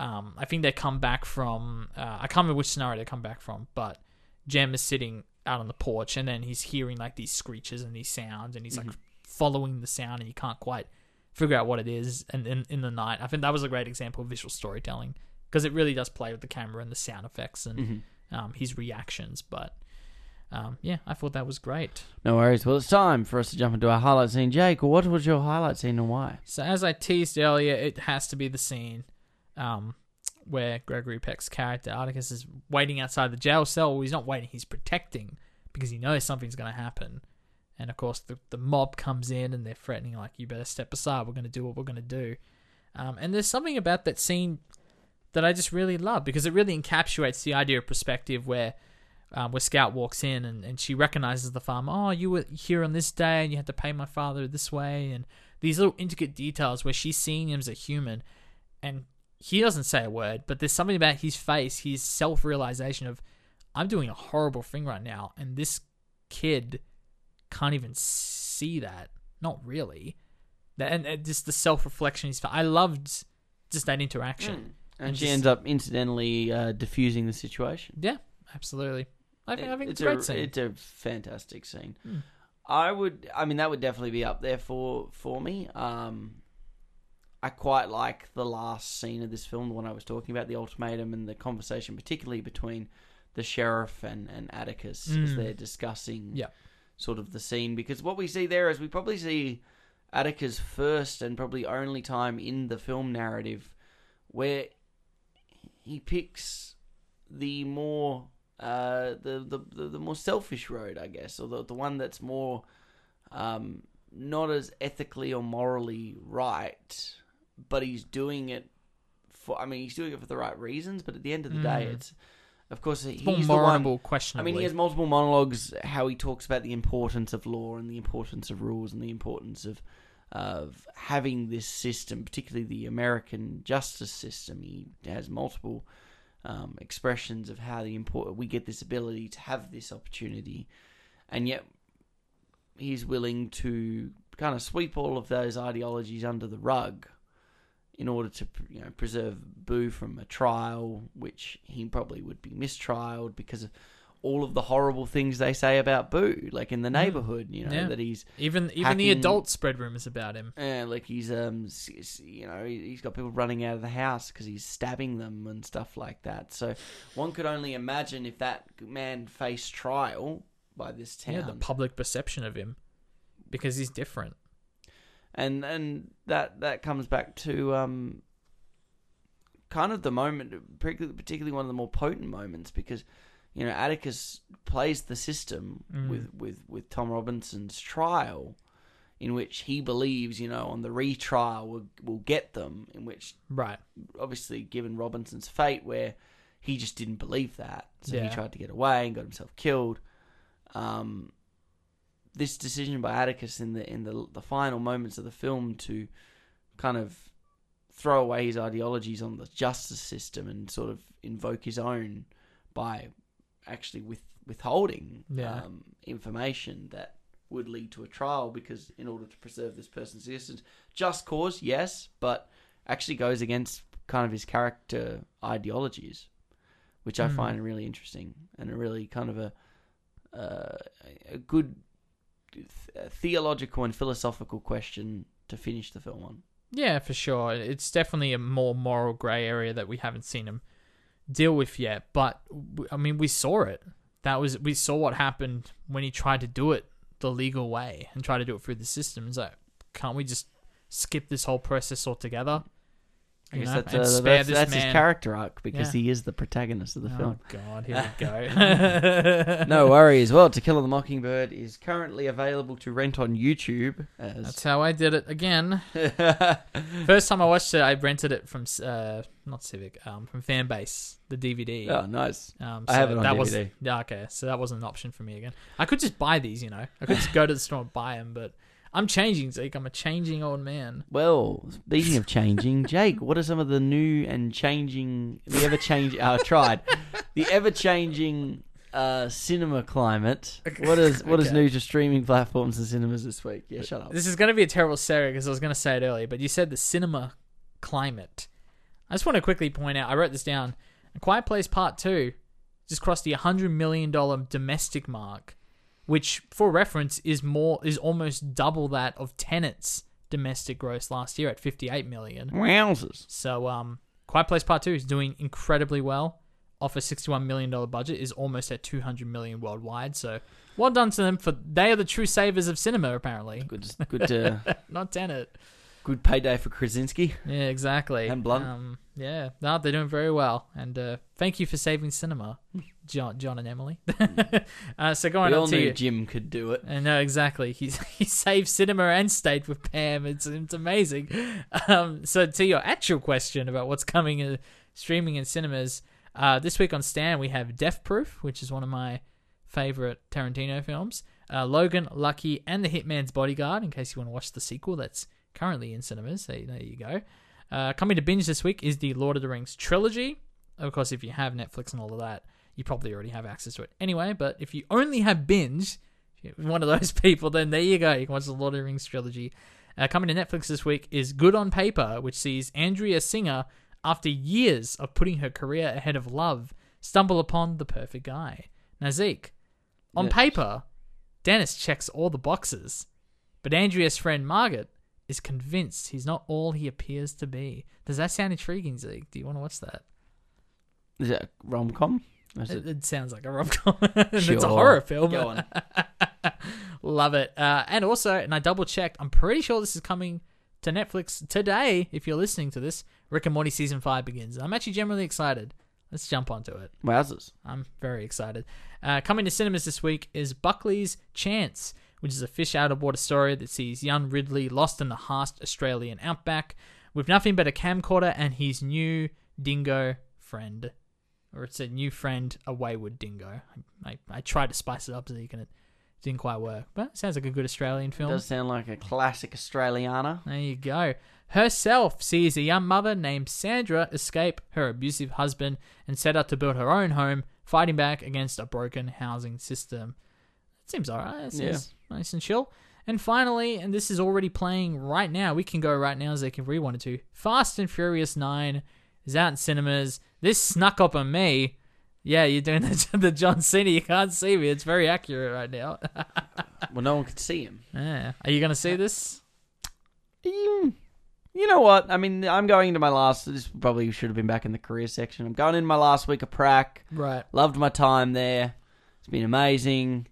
um, I think they come back from uh, I can't remember which scenario they come back from, but Jem is sitting out on the porch and then he's hearing like these screeches and these sounds and he's like following the sound and he can't quite figure out what it is and in, in the night. I think that was a great example of visual storytelling because it really does play with the camera and the sound effects and um, his reactions. But um, yeah, I thought that was great. No worries. Well, it's time for us to jump into our highlight scene. Jake, what was your highlight scene and why? So as I teased earlier, it has to be the scene um, where Gregory Peck's character Atticus is waiting outside the jail cell. Well, he's not waiting; he's protecting because he knows something's going to happen. And of course, the the mob comes in and they're threatening, like, "You better step aside. We're going to do what we're going to do." Um, and there's something about that scene that I just really love because it really encapsulates the idea of perspective where. Um, where Scout walks in and, and she recognizes the farmer. Oh, you were here on this day and you had to pay my father this way. And these little intricate details where she's seeing him as a human and he doesn't say a word, but there's something about his face, his self realization of, I'm doing a horrible thing right now. And this kid can't even see that. Not really. And, and just the self reflection. I loved just that interaction. And, And she just- ends up incidentally uh, diffusing the situation. Yeah, absolutely. I think, I think it's, it's a great scene. it's a fantastic scene. Hmm. I would, I mean, that would definitely be up there for for me. Um, I quite like the last scene of this film, the one I was talking about, the ultimatum and the conversation, particularly between the sheriff and and Atticus as Mm. they're discussing Yeah. sort of the scene. Because what we see there is we probably see Atticus' first and probably only time in the film narrative where he picks the more uh, the, the the the more selfish road, I guess, or the the one that's more um, not as ethically or morally right, but he's doing it for. I mean, he's doing it for the right reasons, but at the end of the day, Mm. it's of course he's more the one. I questionably. mean, he has multiple monologues how he talks about the importance of law and the importance of rules and the importance of of having this system, particularly the American justice system. He has multiple um, expressions of how the import we get this ability to have this opportunity, and yet he's willing to kind of sweep all of those ideologies under the rug in order to you know preserve Boo from a trial, which he probably would be mistrialed because of all of the horrible things they say about Boo, like in the neighborhood. You know Mm. Yeah. that he's even even the hacking- adults spread rumors about him. uh, like he's um you know he- he's got people running out of the house because he's stabbing them and stuff like that. So one could only imagine if that man faced trial by this town. Yeah, the public perception of him because he's different. And and that that comes back to um kind of the moment particularly, one of the more potent moments because you know Atticus plays the system Mm. with with with Tom Robinson's trial in which he believes you know on the retrial will will get them in which Right. obviously given Robinson's fate where he just didn't believe that so Yeah. he tried to get away and got himself killed um this decision by Atticus in the in the the final moments of the film to kind of throw away his ideologies on the justice system and sort of invoke his own by actually with withholding Yeah. um, information that would lead to a trial because in order to preserve this person's existence just cause yes but actually goes against kind of his character ideologies which I Mm. find really interesting and a really kind of a uh, a good theological and philosophical question to finish the film on. Yeah, for sure. It's definitely a more moral grey area that we haven't seen him deal with yet. But I mean, we saw it. That was we saw what happened when he tried to do it the legal way and try to do it through the system. It's like, can't we just skip this whole process altogether? I guess know, that's, uh, spare that's, this that's his character arc because Yeah. he is the protagonist of the oh film. God, here we go. no worries. Well, To Kill a Mockingbird is currently available to rent on YouTube. As That's how I did it again. First time I watched it, I rented it from uh, not Civic, um, from Fanbase, the DVD. oh, nice. Um, I have it on that Was, DVD. yeah, okay, so that wasn't an option for me again. I could just buy these, you know. I could just go to the store and buy them, but I'm changing, Zeke. I'm a changing old man. Well, speaking of changing, Jake, what are some of the new and changing, the ever changing? I tried the ever changing uh, cinema climate. What is what is Okay. new to streaming platforms and cinemas this week? Yeah, shut up. This is going to be a terrible segue because I was going to say it earlier, but you said the cinema climate. I just want to quickly point out, I wrote this down. A Quiet Place Part 2 just crossed the $100 million domestic mark, which, for reference, is more is almost double that of Tenet's domestic gross last year at 58 million. Wowzers! So, um, Quiet Place Part Two is doing incredibly well. Off a sixty-one million dollar budget, is almost at two hundred million worldwide. So, well done to them for they are the true savers of cinema, apparently. Good, good, uh, Not Tenet. good payday for Krasinski. Yeah, exactly. And Blunt. Um, yeah, no, they're doing very well, and uh, thank you for saving cinema, John, John and Emily. uh, so going we all on to knew you. Jim could do it. Uh, no, exactly. He he saved cinema and stayed with Pam. It's it's amazing. Um, so to your actual question about what's coming uh, streaming in cinemas, uh, this week on Stan we have Death Proof, which is one of my favorite Tarantino films. Uh, Logan, Lucky, and The Hitman's Bodyguard. In case you want to watch the sequel, that's currently in cinemas. So there you go. Uh, coming to binge this week is the Lord of the Rings trilogy. Of course, if you have Netflix and all of that, you probably already have access to it anyway. But if you only have binge, one of those people, then there you go. You can watch the Lord of the Rings trilogy. Uh, coming to Netflix this week is Good on Paper, which sees Andrea Singer, after years of putting her career ahead of love, stumble upon the perfect guy. Now, Zeke, on Yes. paper, Dennis checks all the boxes, but Andrea's friend Margaret is convinced he's not all he appears to be. Does that sound intriguing, Zeke? Do you want to watch that? Is it a rom com? It, it sounds like a rom com. Sure. it's a horror film. Go on. Love it. Uh, and also, and I double checked, I'm pretty sure this is coming to Netflix today if you're listening to this. Rick and Morty season five begins. I'm actually generally excited. Let's jump onto it. Wowzers. I'm very excited. Uh, coming to cinemas this week is Buckley's Chance, which is a fish out of water story that sees young Ridley lost in the harsh Australian outback with nothing but a camcorder and his new dingo friend. Or it's a new friend, a wayward dingo. I, I, I tried to spice it up so you can. It didn't quite work, but it sounds like a good Australian film. It Does sound like a classic Australiana. There you go. Herself sees a young mother named Sandra escape her abusive husband and set out to build her own home, fighting back against a broken housing system. It seems alright. It seems nice and chill. And finally, and this is already playing right now, we can go right now as if we wanted to. Fast and Furious 9 is out in cinemas. This snuck up on me. Yeah, you're doing the, the John Cena. You can't see me. It's very accurate right now. Well, no one could see him. yeah. Are you going to see this? Mm, You know what? I mean, I'm going into my last. This probably should have been back in the career section. I'm going into my last week of prac. Right. Loved my time there. It's been amazing.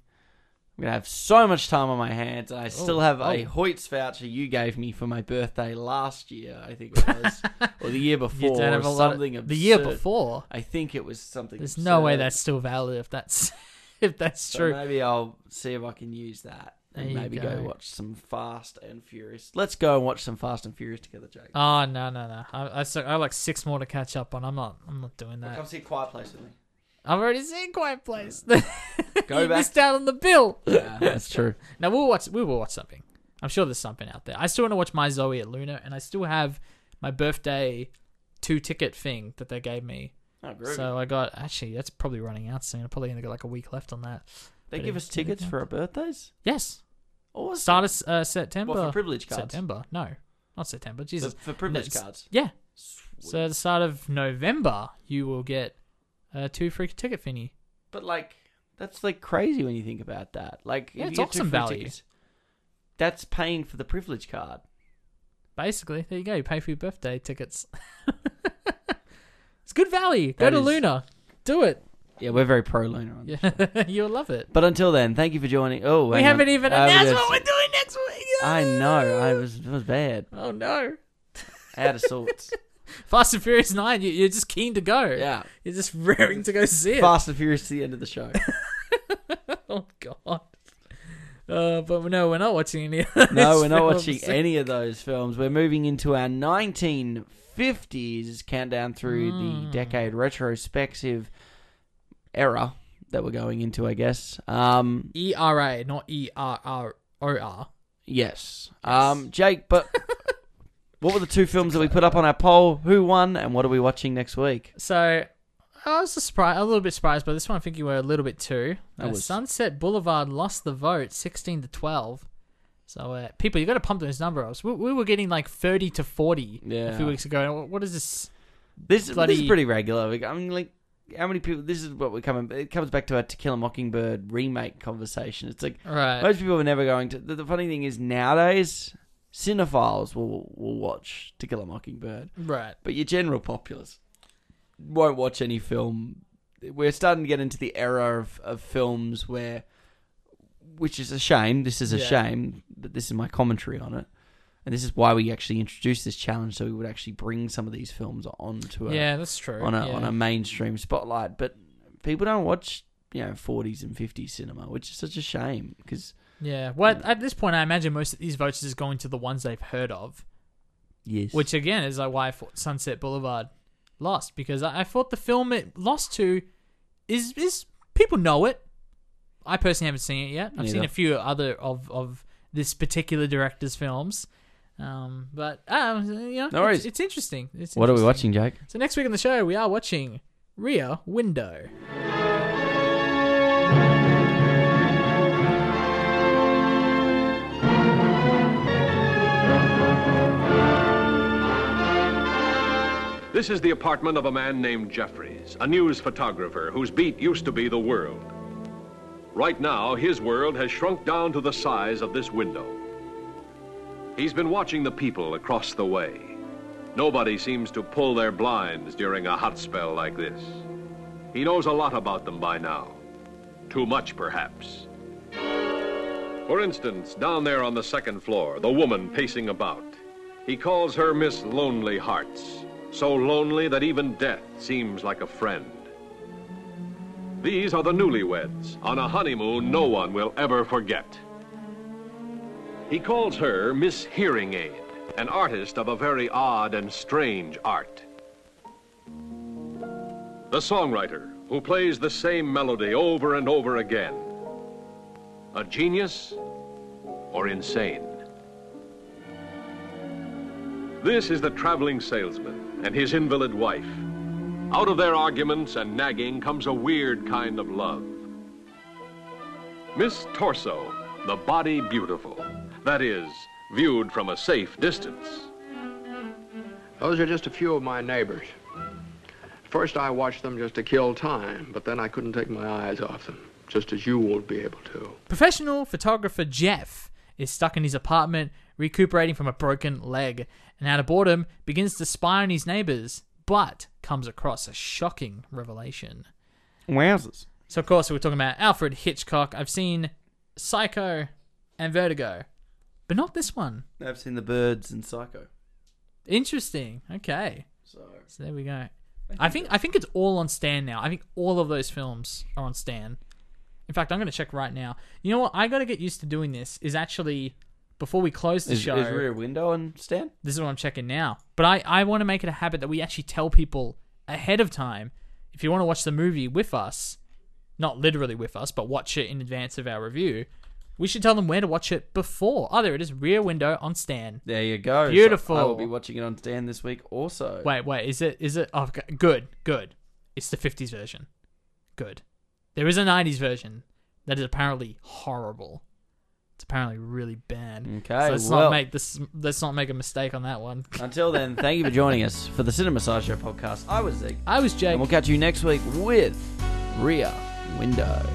I'm gonna have so much time on my hands, and I oh. still have a oh. Hoyts voucher you gave me for my birthday last year. I think it was, or the year before, don't have or a lot of- something the year absurd. before. I think it was something. There's no way absurd. that's still valid if that's if that's So true. maybe I'll see if I can use that and There you maybe go. go. watch some Fast and Furious. Let's go and watch some Fast and Furious together, Jake. Oh no no no! I I, I have like six more to catch up on. I'm not I'm not doing that. Come see Quiet Place with me. I've already seen Quiet Place. Go you back. missed out on the bill. Yeah, that's true. Now we'll watch. We will watch something. I'm sure there's something out there. I still want to watch My Zoe at Luna, and I still have my birthday two ticket thing that they gave me. Oh, groovy. So I got actually that's probably running out soon. I probably only got like a week left on that. they but give it- us tickets for our birthdays. Yes, Awesome. start of uh, September. What, for privilege cards? September? No, not September. For, Jesus. for privilege No, cards. Yeah. Sweet. So at the start of November, you will get uh, two free ticket thingy. But like, that's like crazy when you think about that. Like, Yeah, if it's you get two awesome value. tickets, that's paying for the privilege card. Basically, there you go. You pay for your birthday tickets. it's good value. Go That to is- Luna. Do it. Yeah, we're very pro Luna on this. Yeah, you'll love it. But until then, thank you for joining. Oh, We haven't on. even Uh, announced what we're doing next week. I know. I was it was bad. Oh no. Out of sorts. Fast and Furious Nine. You, you're just keen to go. yeah. You're just raring to go see it. Fast and Furious to the end of the show. Oh god. Uh, but no, we're not watching any. Of No, we're not watching any of those films. We're moving into our 1950s countdown through Hmm. the decade retrospective era that we're going into, I guess. Um, E R A, not E R R O R. yes. Um, Jake, but what were the two films that we put up on our poll? Who won, and what are we watching next week? So I was a surprised, a little bit surprised by this one. I think you were a little bit too. Uh, was. Sunset Boulevard lost the vote, sixteen to twelve. So uh, people, you got to pump those numbers. We, we were getting like thirty to forty a few weeks ago. What- is this? This, this is pretty regular. I mean, like, how many people? This is what we're coming. It comes back to our To Kill a Mockingbird remake conversation. It's like Right. Most people are never going to. The, the funny thing is nowadays, cinephiles will will watch To Kill a Mockingbird, Right. but your general populace won't watch any film. We're starting to get into the era of, of films where, which is a shame. This is a Yeah. shame, but this is my commentary on it, and this is why we actually introduced this challenge, so we would actually bring some of these films onto a Yeah, that's true. on a yeah. on a mainstream spotlight. But people don't watch you know 40s and 50s cinema, which is such a shame because. Yeah. Well, at this point, I imagine most of these votes is going to the ones they've heard of, Yes. which again is like why I thought Sunset Boulevard lost because I, I thought the film it lost to is is people know it. I personally haven't seen it yet. I've seen a few other of of this particular director's films. Um, but um, you know, No worries. it's, it's interesting. It's what are we watching, Jake? So next week on the show, we are watching Rear Window. This is the apartment of a man named Jefferies, a news photographer whose beat used to be the world. Right now, his world has shrunk down to the size of this window. He's been watching the people across the way. Nobody seems to pull their blinds during a hot spell like this. He knows a lot about them by now. Too much, perhaps. For instance, down there on the second floor, the woman pacing about. He calls her Miss Lonely Hearts. So lonely that even death seems like a friend. These are the newlyweds on a honeymoon no one will ever forget. He calls her Miss Hearing Aid, an artist of a very odd and strange art. The songwriter who plays the same melody over and over again. A genius or insane? This is the traveling salesman and his invalid wife. Out of their arguments and nagging comes a weird kind of love. Miss Torso, the body beautiful. That is, viewed from a safe distance. Those are just a few of my neighbors. First, I watched them just to kill time, but then I couldn't take my eyes off them, just as you won't be able to. Professional photographer Jeff is stuck in his apartment, recuperating from a broken leg, and out of boredom begins to spy on his neighbors, but comes across a shocking revelation. Wowzers. So, of course, we're talking about Alfred Hitchcock. I've seen Psycho and Vertigo, but not this one. I've seen the birds and Psycho. Interesting. Okay. So So there we go. I think I think it's all on Stan now. I think all of those films are on Stan. In fact, I'm going to check right now. You know what? I got to get used to doing this. Is actually before we close the is, show. is Rear Window on Stan? this is what I'm checking now. But I I want to make it a habit that we actually tell people ahead of time if you want to watch the movie with us, not literally with us, but watch it in advance of our review. We should tell them where to watch it before. Oh, there it is. Rear Window on Stan. There you go. So Beautiful. I will be watching it on Stan this week also. Wait, wait, is it is it oh good, good. It's the 50s version. Good. There is a 90s version that is apparently horrible. It's apparently really bad. Okay, So let's well- not make this let's not make a mistake on that one. Until then, thank you for joining us for the Cinema Sideshow podcast. I was Zeke. I was Jake. And we'll catch you next week with Rear Window.